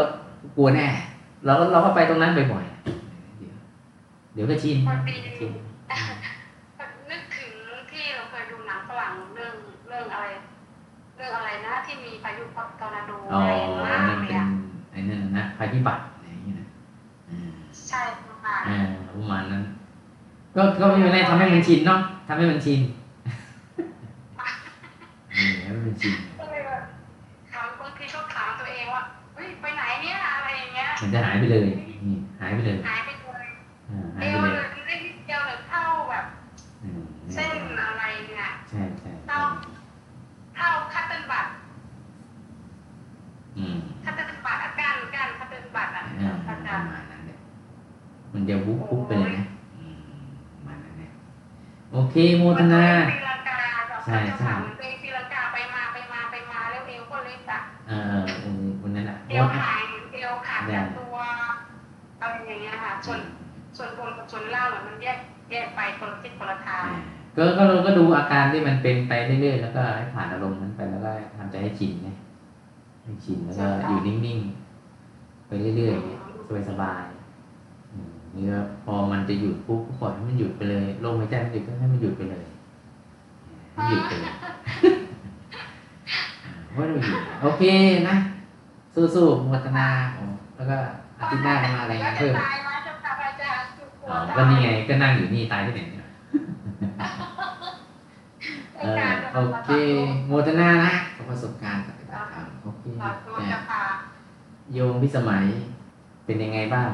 กลัวแน่เราก็เราก็ไปตรงนั้นบ่อยๆเดี๋ยวเดี๋ยวก็ชินพอดีชินำหนังฝรั่งเรื่องเรื่องอะไร เรื่องอะไรนะที่มีพายุทอร์นาโดอ๋อแรงมากนั่นเลเป็ยนอะ ไอ้นั่นน่ะนะภัยพิบัติอะไรอย่างเงี้ยนะอืมใช่ประมาณอ่าประมาณนั้น ก็ก็ไม่เป็นไรทำให้มันชินเนาะทำให้มันชินเออให้มันชินก็เลยแบบถามบางทีชอบถามตัวเองว่าเฮ้ยไปไหนเนี่ยอะไรอย่างเงี้ยมันจะหายไปเลยนี่หายไปเลยหายไปเลยอ่าหาเอยไปวเลเลย ยได้นิดเดียวเลยเท่าแบบ อืม เส้นอะไรเนี่ย ใช่ใช่ เท่า เท่าคัตเติ้ลบัต อืม คัตเติ้ลบัตอาการการคัตเติ้ลบัตอะ อ่าป อา ระ จารย์ มาณนั้นเลย มันจะวุบวุบไปเลยนะอืมประมาณนั้นเนี่ยโอเคโมทนาตีลังกาแบบใช่ใช่เหมือนตัวเองตีลังกาไปมาไปมาไปมาแล้วเอวก็เล็กอะเออเออวันนั้นอะเอวหายเอวขาดจากตัวอะไรอย่างเงี้ยค่ะส่วนส่วนบนกับส่วนล่างอะมันแยกแยกไปคนละทิศคนละทางก็ก็เราก็ดูอาการที่มันเป็นไปเรื่อยๆแล้วก็ให้ผ่านอารมณ์นั้นไปแล้วก็ทำใจให้ชินไงให้ชินแล้วก็อยู่นิ่งๆไปเรื่อยๆสบายๆ อืมนี่ก็พอมันจะหยุดปุ๊บก็ปล่อยให้มันหยุดไปเลยลมหายใจมันหยุดก็ให้มันหยุดไปเลยให้หยุดไปเลยเพราเราหยุดโอเคนะ สู้ๆมัตนาแล้วก็อาทิตย์หน้ามาอะไรายงานเงี้ยคือก็นี่ไงก็นั่งอยู่นี่ตายที่ไหนเนี่ยเออโอเคโมทนานะกับประสบการณ์ปฏิบัติธรรมโอเคโยมพิสมัยเป็นยังไงบ้าง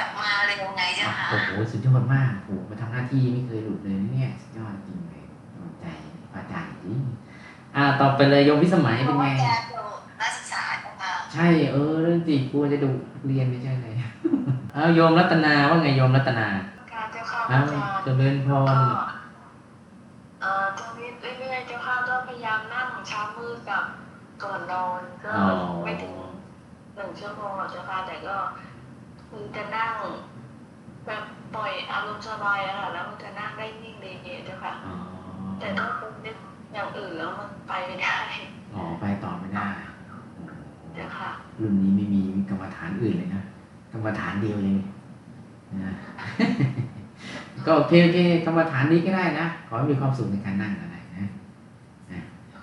ลับมาเร็วไงเจ้าค่ะโอ้โหสุดยอดมากโอ้โหมาทำหน้าที่ไม่เคยหลุดเลยนะเนี่ยสุดยอดจริงเลยกำลังใจพระอาจารย์จริงอ่าต่อไปเลยโยมพิสมัยเป็นไงอาจารย์อยู่นักศึกษาเจ้าค่ะใช่เออเรื่องจริงกลัวจะดูเรียนไม่ใช่เลยเอาโยมรัตนาว่าไงโยมรัตนาการเจ้าค่ะเอาอาจารย์เจริญพก็รเอ่อตรงนี้เรื่อยๆเจ้าค่ะก็พยายามนั่งเช้ามืดกับก่อนนอนก็อ๋อไม่ถึงหนึ่งชั่วโมงหรอกเจ้าค่ะแต่ก็ คือจะนั่ง แบบปล่อยอารมณ์สบายอะค่ะแล้วมันจะนั่งได้นิ่งดีเจ้าค่ะอ๋อแต่ถ้าเป็นนึกอย่างอื่นแล้วมันไปไม่ได้อ๋อไปต่อไม่ได้โอ้โหเจ้าค่ะ รุ่นนี้ไม่มีกรรมฐานอื่นเลยนะกรรมฐานเดียวเลยนะก็โอเคโอเคกรรมฐานนี้ก็ได้นะขอให้มีความสุขในการนั่งอะไรนะ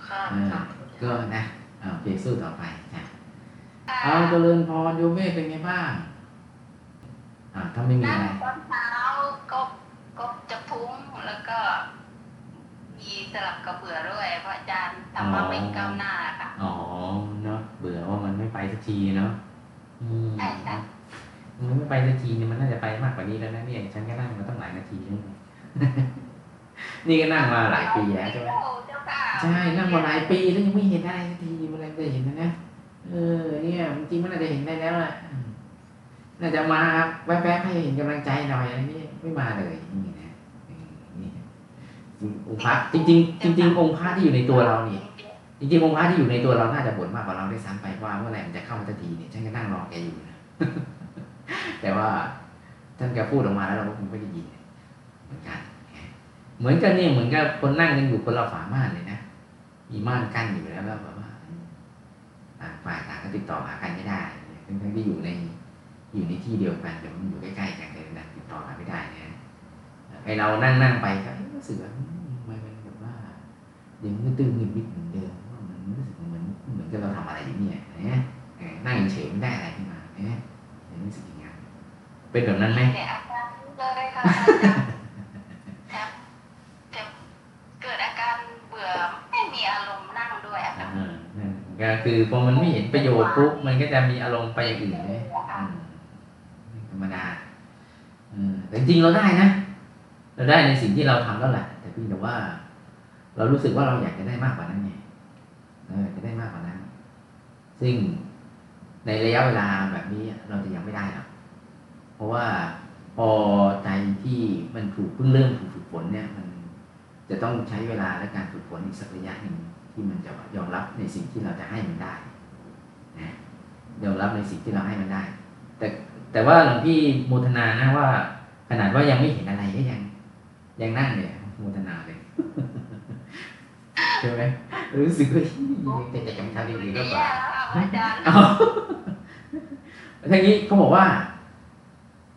ค่ะเออก็นะเอาโอเคสู้ต่อไปจ้ะเอาเจริญพรโยมเมฆเป็นไงบ้าง อ่าถ้าไม่มีนั่งอะไรตอนเช้าก็ก็จะพุ้งแล้วก็ มีสลับกับเบื่อด้วยเพราะอาจารย์ทำมาไม่ก้าวหน้าค่ะอ๋อเนาะเบื่อว่ามันไม่ไปสักทีเนาะอืมใช่ค่ะมันไม่ไปสักทีเนี่ยมันน่าจะไปมากกว่านี้แล้วนะเนี่ยฉันก็นั่งมาตั้งหลายนาทีแล้วนี่ก็นั่งมาหลายปีแล้วใช่ไหมโอ้เจ้าค่ะใช่นั่งมาหลายปีแล้วยังไม่เห็นอะไรสักทีเมื่อไหรจะเห็นนะนะเออเนี่ยจริงๆมันน่าจะเห็นได้แล้วแหละอืม น่าจะมาแวบๆให้เห็นกำลังใจหน่อยอะไรนี่ไม่มาเลยนี่นะออนี่องค์พระจริงๆจริงๆองค์พระที่อยู่ในตัวเรานี่จริงๆองค์พระที่อยู่ในตัวเราน่าจะบ่นมากกว่าเราได้ซ้ำไปว่าเมื่อไหร่มันจะเข้ามาสักทีเนี่ยฉันก็นั่งรอแกอยู่นะแต่ว่าท่านแกพูดออกมาแล้วเราก็คงไม่ได้ยินเหมือนกัน เหมือนกันเนี่ยเหมือนกับคนนั่งกันอยู่คนละฝาม่านเลยนะมีม่านกั้นอยู่แล้วแล้วแบบว่าต่างฝ่ายต่างก็ติดต่อหากันไม่ได้ทั้งที่อยู่ใน อยู่ในที่เดียวกันแต่มันอยู่ใกล้ๆกันเลยนะติดต่อหาไม่ได้นะไอเรานั่งนั่งๆไปก็เอ๊ะรู้สึกว่าอืมทำไมมันแบบว่ายังก็ตื้อเงินนิดเหมือนเดิมว่ามันรู้สึกเหมือนเหมือนกับเราทำอะไรอยู่เนี่ยนะเออนั่งเฉยๆไม่ได้อะไรขึ้นมาเนี่ยยังรู้สึกอย่างนั้นเป็นแบบนั้นไหมเนี่ยอาการนี้เลยค่ะอาจารย์แทบจะเกิดอาการเบื่อไม่มีอารมณ์นั่งด้วยอะค่ะอ่านั่นก็คือพอมันไม่เห็นประโยชน์ปุ๊บมันก็จะมีอารมณ์ไปอย่างอื่นเลยอืมธ รมดาอแต่จริงเราได้นะ เราได้ในสิ่งที่เราทำแล้วแหละแต่เพียงแต่ว่า เรารู้สึกว่าเราอยากจะได้มากกว่านั้นไงเออจะได้มากกว่านั้น ซึ่งในระยะเวลาแบบนี้เราจะยังไม่ได้หรอกเพราะว่าพอใจที่มันถูกเพิ่งเริ่มถูกฝึกฝนเนี่ย มันจะต้องใช้เวลาและการฝึกฝนอีกสักระยะหนึ่งที่มันจะยอมรับในสิ่งที่เราจะให้มันได้นะยอมรับในสิ่งที่เราให้มันได้ แต่ แต่ว่าหลวงพี่โมทนานะว่า ขนาดว่ายังไม่เห็นอะไรก็ยัง ยังนั่งเลยโมทนาเลยใช่ไหมรู้สึกว่าแต่จะจำทางดีๆก็แย่เปล่าแล้วค่านี้เขาบอกว่า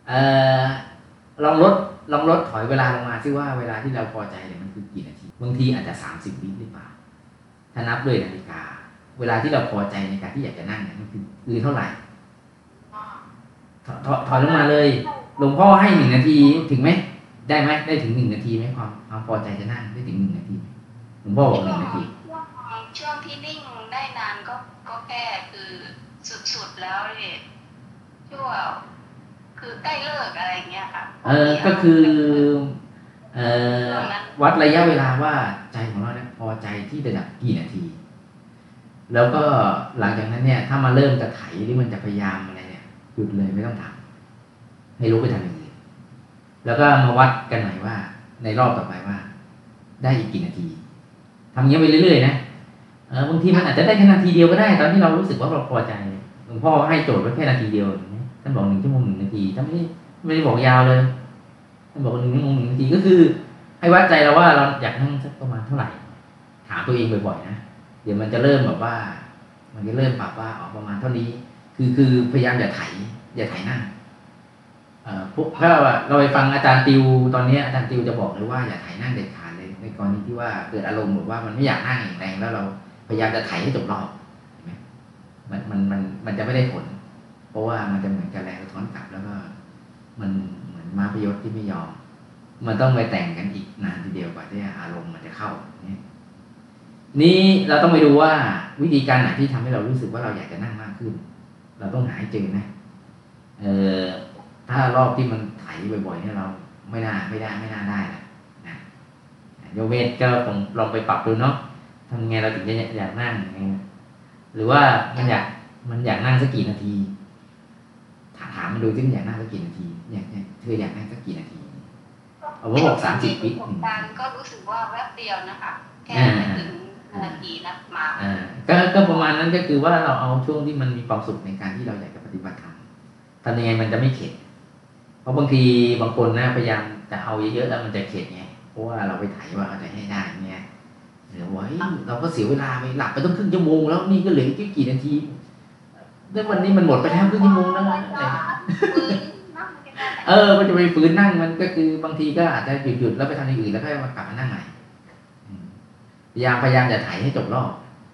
เออลองลดลองลดถอยเวลาลงมาซิว่าเวลาที่เราพอใจเนี่ยมันคือกี่นาทีบางทีอาจจะสามสิบวิหรือเปล่าถ้านับด้วยนาฬิกา เวลาที่เราพอใจในการที่อยากจะนั่งเนี่ยมันคือคือเท่าไหร่ ถถถอยลงมาเลย หลวงพ่อให้หนึ่งนาทีถึงไหม ได้ไหมได้ถึงหนึ่งนาทีไหมความความพอใจจะนั่งได้ถึงหนึ่งนาทีไหมหลวงพ่อบอกหนึ่งนาทีช่วงช่วงที่นิ่งได้นานก็ก็แค่คือสุดๆแล้วเนี่ยช่วงคือใกล้เลิกอะไรเงี้ยค่ะ เออ ก็คือเอ่อวัดระยะเวลาว่าใจของเราเนี่ยพอใจที่ระดับกี่นาที แล้วก็หลังจากนั้นเนี่ย ถ้ามาเริ่มจะไถหรือมันจะพยายามอะไรเนี่ย หยุดเลยไม่ต้องทำให้รู้ไปทำอย่างอื่นแล้วก็มาวัดกันหน่อยว่า ในรอบต่อไปว่า ได้อีกกี่นาทีทำงเงี้ยไปเรื่อยๆนะเออบางทีมันอาจจะได้แค่นาทีเดียวก็ได้ ตอนที่เรารู้สึกว่าเราพอใจหลวงพ่อให้โจทย์ไว้แค่นาทีเดียวเห็นไหมท่านบอกหนึ่งชั่วโมงหนึ่งนาทีท่านไม่ได้ไม่ได้บอกยาวเลยท่านบอกหนึ่งชั่วโมงหนึ่งนาทีก็คือ ให้วัดใจเราว่าเราอยากนั่งสักประมาณเท่าไหร่ ถามตัวเองบ่อยๆนะเดี๋ยวมันจะเริ่มแบบว่า มันจะเริ่มปรับว่าออกประมาณเท่านี้ คือคือพยายามอย่าไถอย่าไถหน้าเพวกถ้าว่าเราไปฟังอาจารย์ติวตอนนี้อาจารย์ติวจะบอกเลยว่าอย่าไถนั่งเด็ดขาดเลยในกรณีที่ว่าเกิดอารมณ์แบบว่ามันไม่อยากนั่งอย่างแรงแล้วเราพยายามจะไถให้จบรอบเห็นไหมมันมันมันมันจะไม่ได้ผล เพราะว่ามันจะเหมือนกับแรงสะท้อนกลับแล้วก็ มันเหมือนม้าพยศที่ไม่ยอม มันต้องไปแต่งกันอีกนานทีเดียวกว่าที่อารมณ์มันจะเข้าเนี่ยนี่เราต้องไปดูว่าวิธีการไหนที่ทำให้เรารู้สึกว่าเราอยากจะนั่งมากขึ้น เราต้องหาให้เจอนะเออถ้ารอบที่มันไถบ่อยๆเนี่ยเราไม่น่าไม่ได้ไม่น่าได้แหละนะโยเวทก็ผมลองไปปรับดูเนาะทำไงเราถึงจะอยากนั่งไงหรือว่ามันอยากมันอยากนั่งสักกี่นาที ถามถามมันดูที่มันอยากนั่งสักกี่นาทีอยากอยากเธออยากนั่งสักกี่นาที เอาว่าบอกสามสิบวิประสบการณ์ก็รู้สึกว่าแวบเดียวนะคะแค่อ่าไม่ถึง นาทีนะมาอ่าก็ก็ประมาณนั้นก็คือว่าเราเอาช่วงที่มันมีความสุขในการที่เราอยากจะปฏิบัติธรรมทำยังไงมันจะไม่เข็ดเพราะบางทีบางคนนะพยายามจะเอาเยอะๆแล้วมันจะเข็ดไงเพราะว่าเราไปไถว่าเอาใจให้ได้เนี่ยเดี๋ยวว่าเฮ้ยเราก็เสียเวลาไปหลับไปต้องครึ่งชั่วโมงแล้วนี่ก็เหลือแค่กี่นาทีแล้ววันนี้มันหมดไปแล้วครึ่งชั่วโมงแล้วนะอะไรฟื้นนั่งกันได้เออมันจะไปฝืนนั่งมันก็คือบางทีก็อาจจะหยุดหยุดๆแล้วไปทำอย่างอื่นแล้วค่อยมากลับมานั่งใหม่อืม พยายามพยายามจะไถให้จบรอบ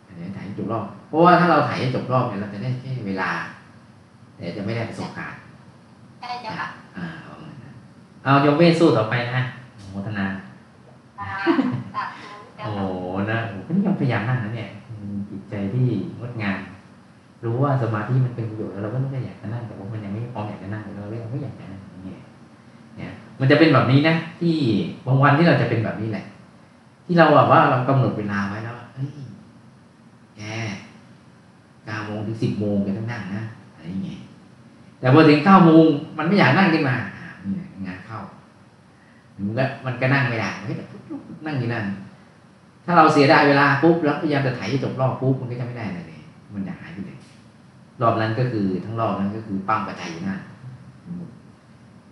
พยายามไถให้จบรอบ เพราะว่าถ้าเราไถให้จบรอบเนี่ยเราจะได้แค่เวลา แต่จะไม่ได้ประสบการณ์ได้จ้ะค่ะอ่าประมาณนั้นเอาโยมเวทสู้ต่อไปนะอนุโมทนาอ่าสาธุจ้ะโอ้ค่ะโหนะโอ้โหนี่ยังพยายามนั่งนะเนี่ยอืมจิตใจที่งดงามรู้ว่าสมาธิมันเป็นประโยชน์แล้วเราก็ไม่ได้อยากจะนั่งแต่ว่ามันยังไม่พร้อมอยากจะนั่งเราเลยยังไม่อยากจะนั่งอย่างเงี้ยเนี่ยมันจะเป็นแบบนี้นะ ที่บางวันที่เราจะเป็นแบบนี้แหละ ที่เราแบบว่าเรากำหนดเวลาไว้แล้วเฮ้ยแกเก้าโมงถึงสิบโมงแกต้องนั่งนะอะไรอย่างเงี้ยแต่พอถึงเก้าโมงมันไม่อยากนั่งขึ้นมานี่งานเข้ามันก็มันก็นั่งไม่ได้มันก็จะนั่งอยู่นั่นถ้าเราเสียดายเวลาปุ๊บแล้วพยายามจะไถให้จบรอบปุ๊บมันก็จะไม่ได้อะไรเลยมันจะหายไปเลยรอบนั้นก็คือทั้งรอบนั้นก็คือปั้มกระจายอยู่นั่น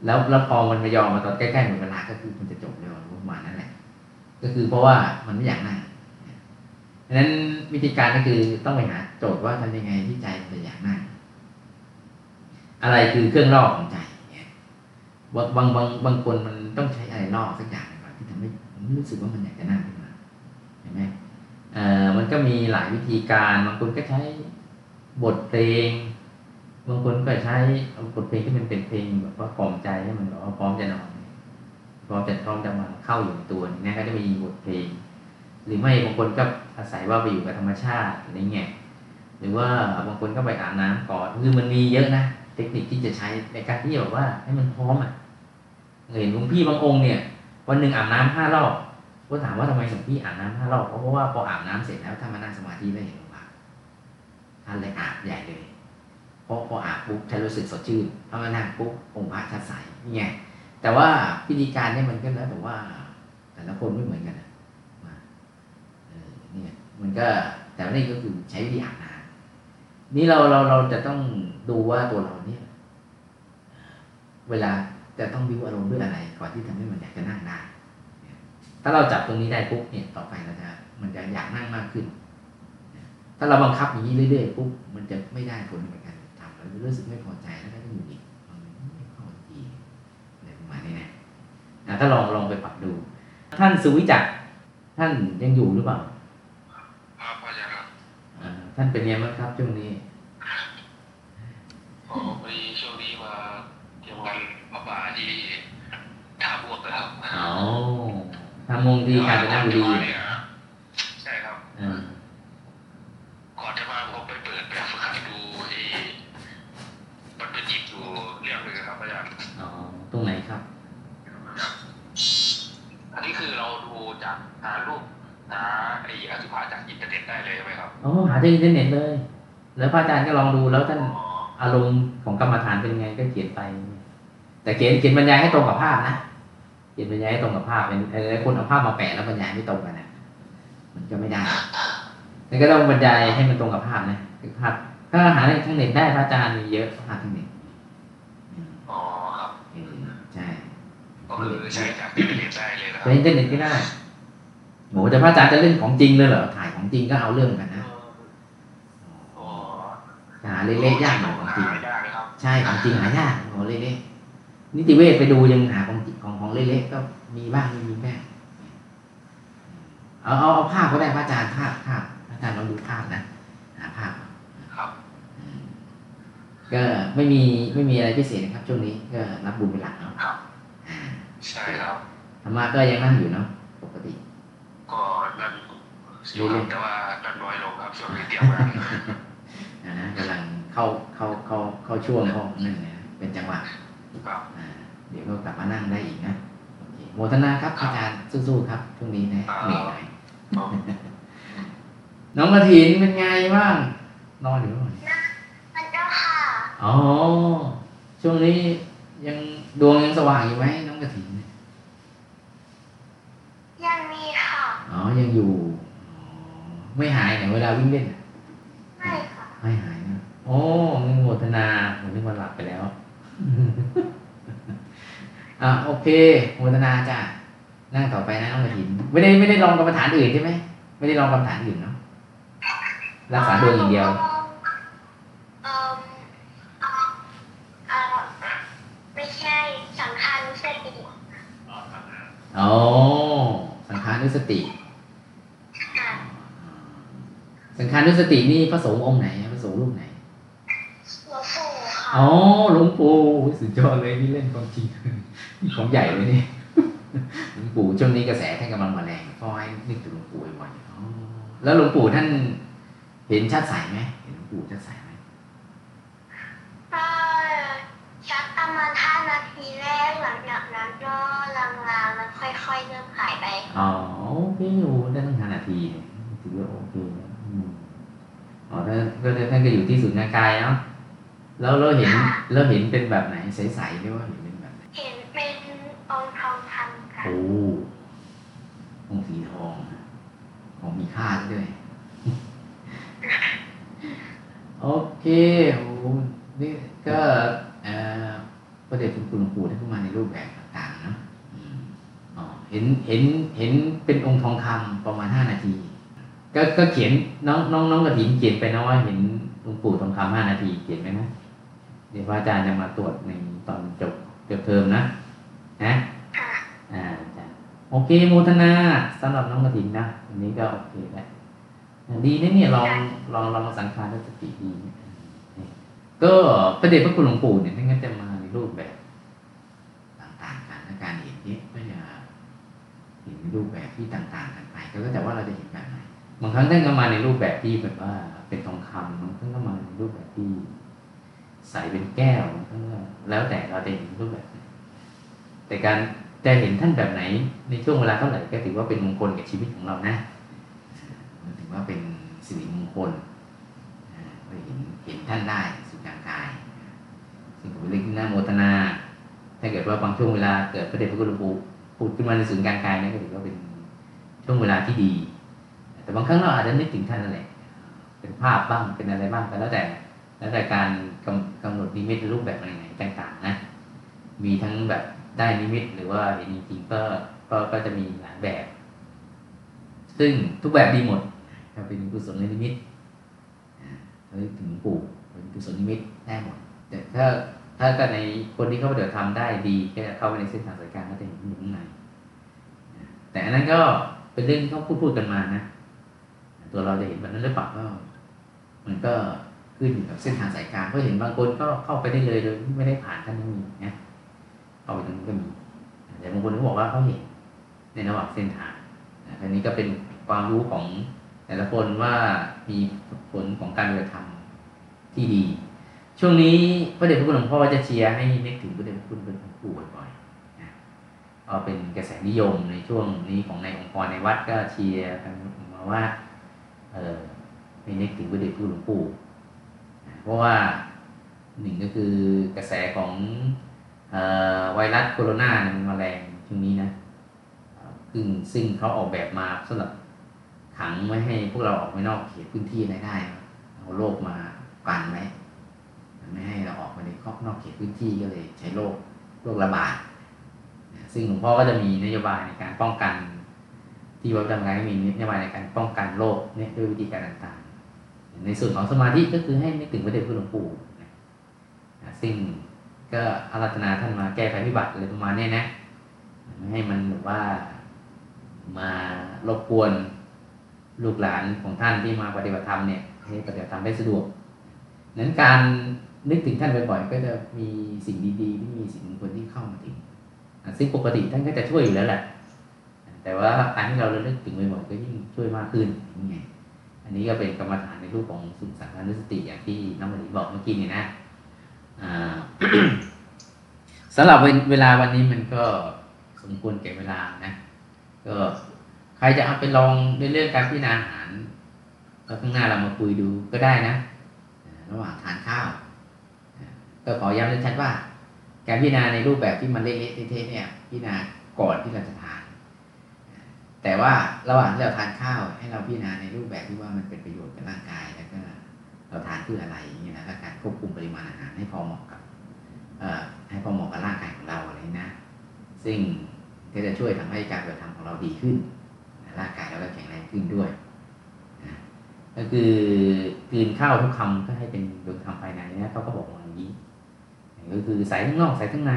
แล้วแล้วพอมันมายอมมาตอนใกล้ๆหมดเวลาก็คือมันจะจบเร็วประมาณนั้นแหละ ก็คือเพราะว่ามันไม่อยากนั่งดังนั้นวิธีการก็คือต้องไปหาโจทย์ว่าทำยังไงที่ใจมันจะอยากนั่ง อะไรคือเครื่องล่อของใจบางบางบางบางคนมันต้องใช้อะไรล่อสักอย่างหนึ่งก่อนที่ทำให้รู้สึกว่ามันอยากจะนั่งขึ้นมาเห็นไหมเอ่อมันก็มีหลายวิธีการ บางคนก็ใช้บทเพลง บางคนก็ใช้บทเพลงที่มันเป็นเพลงแบบว่ากล่อมใจให้มันแบบว่าพร้อมจะนอน พร้อมจะพร้อมจะมาเข้าอยู่ตัวนี่ก็จะมีบทเพลง หรือไม่บางคนก็อาศัยว่าไปอยู่กับธรรมชาติอะไรเงี้ยหรือว่าบางคนก็ไปอาบน้ำก่อนคือมันมีเยอะนะเทคนิคที่จะใช้ในการที่แบบว่าให้มันพร้อมอะเห็นหลวงพี่บางองค์เนี่ย วันหนึ่งอาบน้ำห้ารอบก็ถามว่าทำไมหลวงพี่อาบน้ำห้ารอบเพราะว่าพออาบน้ำเสร็จแล้วถ้ามานั่งสมาธิแล้เห็นหลวงพ่อท่านเลยอาบใหญ่เลยเพราะพออาบปุ๊บท่านรู้สึกสดชื่นถ้ามานั่งปุ๊บองค์พระชัดใสนี่ไง แต่ว่าพิธีการเนี่ยมันก็แล้วแต่ว่า แต่ละคนไม่เหมือนกันนะเออเนี่ยมันก็แต่ว่านี่ก็คือใช้วิธีอ่าบน้ำนี่เราเราเราจะต้องดูว่าตัวเราเนี่ย เวลาจะต้องวิวอารมณ์ด้วยอะไร ก่อนที่ทำให้มันอยากจะนั่งได้เนี่ยถ้าเราจับตรงนี้ได้ปุ๊บเนี่ยต่อไปเราจะมันจะอยากนั่งมากขึ้น ถ้าเราบังคับอย่างนี้เรื่อยๆปุ๊บมันจะไม่ได้ผลเหมือนกันทำแล้วรู้สึกไม่พอใจแล้วก็จะอยู่อีกมันไม่เข้าที อะไรประมาณ นี้นะอะถ้าลองลองไปปรับดู ท่านสุวิจักรท่านยังอยู่หรือเปล่าครับพระอาจารย์ครับอ่าท่านเป็นไงบ้างครับช่วงนี้อ๋อพอดีช่วงนี้มาเตรียมงานพระป่าที่ท่าพวกนะครับอ๋อทำวงที่กาญจนบุรี อ๋อหาจากอินเทอร์เน็ตเลย แล้วพระอาจารย์ก็ลองดูแล้วท่านอ๋ออารมณ์ของกรรมฐานเป็นไงก็เขียนไป แต่เขียนเขียนบรรยายให้ตรงกับภาพนะเขียนบรรยายให้ตรงกับภาพเป็นหลายๆคนเอาภาพมาแปะแล้วบรรยายไม่ตรงกันนะมันก็ไม่ได้แล้วก็ต้องบรรยายให้มันตรงกับภาพนะคือภาพถ้าหาในทางเน็ตได้พระอาจารย์มีเยอะหาทางเน็ตอืมอ๋อครับเออใช่ก็คือใช้จากอินเทอร์เน็ตได้เลยนะคใช้รับอินเทอร์เน็ตก็ได้โหแต่พระอาจารย์จะเล่นของจริงเลยเหรอถ่ายของจริงก็เอาเรื่องกันนะอ๋อ หาเล็กๆยากหน่อยของจริงหายากนะครับใช่ของจริงหายากของเล็กๆนิติเวชไปดูยังหาของจริงของของเล็กๆก็มีบ้างไม่มีบ้างเอาเอาเอาภาพก็ได้พระอาจารย์ภาพภาพพระอาจารย์ลองดูภาพนะหาภาพครับอืมก็ไม่มีไม่มีอะไรพิเศษนะครับ ช่วงนี้ก็รับบุญเป็นหลักเนาะครับอ่าใช่ครับธรรมะก็ยังนั่งอยู่เนาะปกติ ก็นั่นอยู่ครับแต่ว่านั่นน้อยลงครับช่วงนี้เตรียมงานอ่า นะกำลังเข้าเข้าเข้าเข้าช่วงเข้านั่นนะเป็นจังหวะครับอ่าเดี๋ยวก็กลับมานั่งได้อีกนะโอเคโมทนาครับอาจารย์สู้ๆครับช่วงนี้นะเหนื่อยหน่อยครับน้องกระถินเป็นไงบ้างนอนอยู่หรือเปล่ามันเจ้าค่ะอ๋อช่วงนี้ยังดวงยังสว่างอยู่ไหมน้องกระถินยังมีค่ะอ๋อยังอยู่อ๋อไม่หายเนี่ยเวลาวิ่งเล่นน่ะไม่ค่ะ ไม่หายนะโอ้มึงโมทนาผมนึกว่าหลับไปแล้ว อะโอเคโมทนาจ้ะนั่งต่อไปนะน้องกระถิน ไม่ได้ไม่ได้ลองกรรมฐานอื่นใช่ไหมไม่ได้ลองกรรมฐานอื่นเนาะรักษาดวงอย่างเดียวเอ่อเอ่อไม่ใช่สังขารสติอ๋อสังขานุสติค่ะ สังขานุสตินี่พระสงฆ์องค์ไหนพระสงฆ์รูปไหนหลวงปู่ค่ะอ๋อหลวงปู่สุดยอดเลยนี่เล่นของจริงของใหญ่เลยนี่หลวงปู่ช่วงนี้กระแสท่านกำลังมาแรงก็ให้นึกถึงหลวงปู่บ่อยๆอ๋อแล้วหลวงปู่ท่านเห็นชัดใสไหมเห็นหลวงปู่ชัดใสไหมก็ชักประมาณห้านาทีแรกหลังจากนั้นก็ลางๆแล้วค่อยๆเริ่มหายไปอ๋อโอเคโอ้ได้ตั้งห้านาทีเนี่ยถือว่าโอเคนะอืม อ๋อท่านก็ท่านก็อยู่ที่ศูนย์กลางกายเนาะแล้วเราเห็นเราเห็นเป็นแบบไหนใสๆหรือว่าเห็นเป็นแบบไหนเห็นเป็นองค์ทองคำค่ะโอ้องค์สีทองนะของมีค่าซะด้วยโอเคโอ้นี่ก็เอ่อประเด็จคุณหลวงปู่ท่านก็มาในรูปแบบต่างๆเนอะอืมอ๋อเห็นเห็นเห็นเป็นองค์ทองคำประมาณห้านาที ก็ก็เขียนน้องน้องน้องกระถินเขียนไปนะว่าเห็นหลวงปู่ทองคำห้านาทีเขียนไปนะเดี๋ยวพระอาจารย์จะมาตรวจในตอนจบจบเทอมนะนะค่ะอ่าจ้ะโอเคโมทนาสำหรับน้องกระถินนะวันนี้ก็โอเคแล้วดีนะเนี่ยลองลองลองสังขารสติดีเนี่ยก็พระเดชพระคุณหลวงปู่เนี่ยท่านก็จะมาในรูปแบบ ต่างๆกันและการเห็นเนี่ยก็จะเห็นในรูปแบบที่ต่าง ๆ กันไปก็แล้วแต่ว่าเราจะเห็นแบบไหน บางครั้งท่านก็มาในรูปแบบที่แบบว่า เป็นทองคำบางครั้งก็มาในรูปแบบที่ใสเป็นแก้วบางครั้งก็แล้วแต่เราจะเห็นรูปแบบแต่การจะเห็นท่านแบบไหน ในช่วงเวลาเท่าไหร่ก็ถือว่าเป็นมงคลกับชีวิตของเรานะถือว่าเป็นสิริมงคลเห็นเห็นท่านได้สุดกางกายซึ่งผมเรียกน่าโมทนา ถ้าเกิดว่าบางช่วงเวลาเกิดพระเดชพระคุณหลวงปู่พูดขึ้นมาในศูนย์กลางกายนี่ก็ถือว่าเป็นช่วงเวลาที่ดี แต่บางครั้งเราอาจจะนึกถึงท่านนั่นแหละเป็นภาพบ้างเป็นอะไรบ้างก็แล้วแต่ แล้วแต่การกำกำหนดนิมิตรูปแบบอะไรไหนต่างๆนะมีทั้งแบบได้นิมิตหรือว่าเห็นจริงๆก็ก็ก็จะมีหลายแบบ ซึ่งทุกแบบดีหมดเป็นกุศลนิมิตอ่าเราถึงปู่เป็นกุศลนิมิตได้หมดแต่ถ้าถ้าก็ในคนที่เข้าไปเดี๋ยวทำได้ดีก็จะเข้าไปในเส้นทางสายการก็จะเห็นอยู่ข้างในแต่อันนั้นก็เป็นเรื่องที่เขาพูดพูดกันมานะ ตัวเราจะเห็นแบบนั้นหรือเปล่าก็มันก็ขึ้นอยู่กับเส้นทางสายกลารเพราะเห็นบางคนก็เข้าไปได้เลยโดยไม่ได้ผ่านท่านก็มีนะเข้าไปตรงนี้ก็มีแต่บางคนก็บอกว่าเขาเห็นในระหว่างเส้นทางอันนี้ก็เป็นความรู้ของแต่ละคนว่ามีผลของการปฏิบัติธรรมที่ดี ช่วงนี้พระเดชพระคุณหลวงพ่อจะเชียร์ให้นึกถึงพระเดชพระคุณเป็นหลวงปู่บ่อยๆนะก็เป็นกระแสนิยมในช่วงนี้ของในองค์กรในวัดก็เชียร์กันมาว่า เออให้นึกถึงพระเดชพระคุณหลวงปู่เพราะว่าหนึ่งก็คือกระแสของอไวรัสโคโรนาเนี่ยมันมาแรงช่วงนี้นะซึ่งซึ่งเขาออกแบบมาสำหรับขังไม่ให้พวกเราออกไปนอกเขตพื้นที่อะไรได้เอาโรคมากันไว้ไม่ให้เราออกมาในครอบนอกเขตพื้นที่ก็เลยใช้โรคโรคระบาดซึ่งหลวงพ่อก็จะมีนโยบายในการป้องกัน ที่วัดจำการมีนโยบายในการป้องกันโรคเนี่ยด้วยวิธีการต่างๆ ในส่วนของสมาธิก็คือให้นึกถึงพระเดชพระหลวงปู่ซึ่งก็อารัธนาท่านมาแก้ภัยพิบัติอะไรประมาณนี้นะไม่ให้มันแบบว่า มารบกวนลูกหลานของท่านที่มาปฏิบัติธรรมเนี่ยให้ปฏิบัติธรรมได้สะดวกนั้นการนึกถึงท่านบ่อยๆ ก็จะมีสิ่งดีๆที่มีสิ่งมงคลที่เข้ามาถึงซึ่งปกติท่านก็จะช่วยอยู่แล้วแหละ แต่ว่าการที่เราระลึกถึงบ่อยๆก็ยิ่งช่วยมากขึ้นนี่ไงอันนี้ก็เป็นกรรมฐานในรูปของสุสังขานุสติอย่างที่น้องมณีบอกเมื่อกี้นี่นะอ่าสำหรับเวลาวันนี้มันก็สมควรแก่เวลานะ ก็ใครจะเอาไปลองในเรื่องการพิจารณาอาหารแล้วข้างหน้าเรามาคุยดูก็ได้นะ ระหว่างทานข้าว ก็ขอย้ำชัดว่า การพิจารณาในรูปแบบที่มันเละๆเทะๆเนี่ยพิจารณาก่อนที่เราจะทาน แต่ว่าระหว่างที่เราทานข้าวให้เราพิจารณาในรูปแบบที่ว่ามันเป็นประโยชน์กับร่างกายแล้วก็เราทานเพื่ออะไรอย่างเงี้ยนะการควบคุมปริมาณอาหารให้พอเหมาะกับให้พอเหมาะกับร่างกายของเราอะไรนะ ซึ่งก็จะช่วยทำให้การปฏิบัติธรรมของเราดีขึ้นร่างกายเราก็แข็งแรงขึ้นด้วยก็คือกืนข้าวทุกคำก็ให้เป็นดวงธรรมภายในนะเขาก็บอกว่าอย่างนี้ก็คือใส่ข้างนอกใส่ข้างใน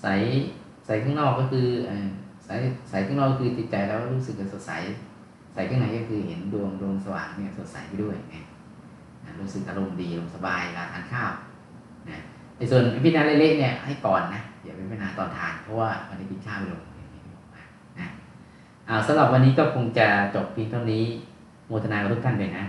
ใส่ใส่ข้างนอกก็คือ ใส่ใส่ข้างนอกคือจิตใจแล้วรู้สึกสดใส ใส่ข้างในก็คือเห็นดวงดวงสว่างเนี่ยสดใสไปด้วยไงรู้สึกอารมณ์ดีอารมณ์สบายเวลาทานข้าวนะในส่วนพิจารณาเละๆเนี่ยให้ก่อนนะอย่าไปพิจารณาตอนทาน เพราะว่ามันได้กินข้าวไปลงนะอ่าสำหรับวันนี้ก็คงจะจบเพียงเท่านี้โมทนากับทุกท่านไปนะ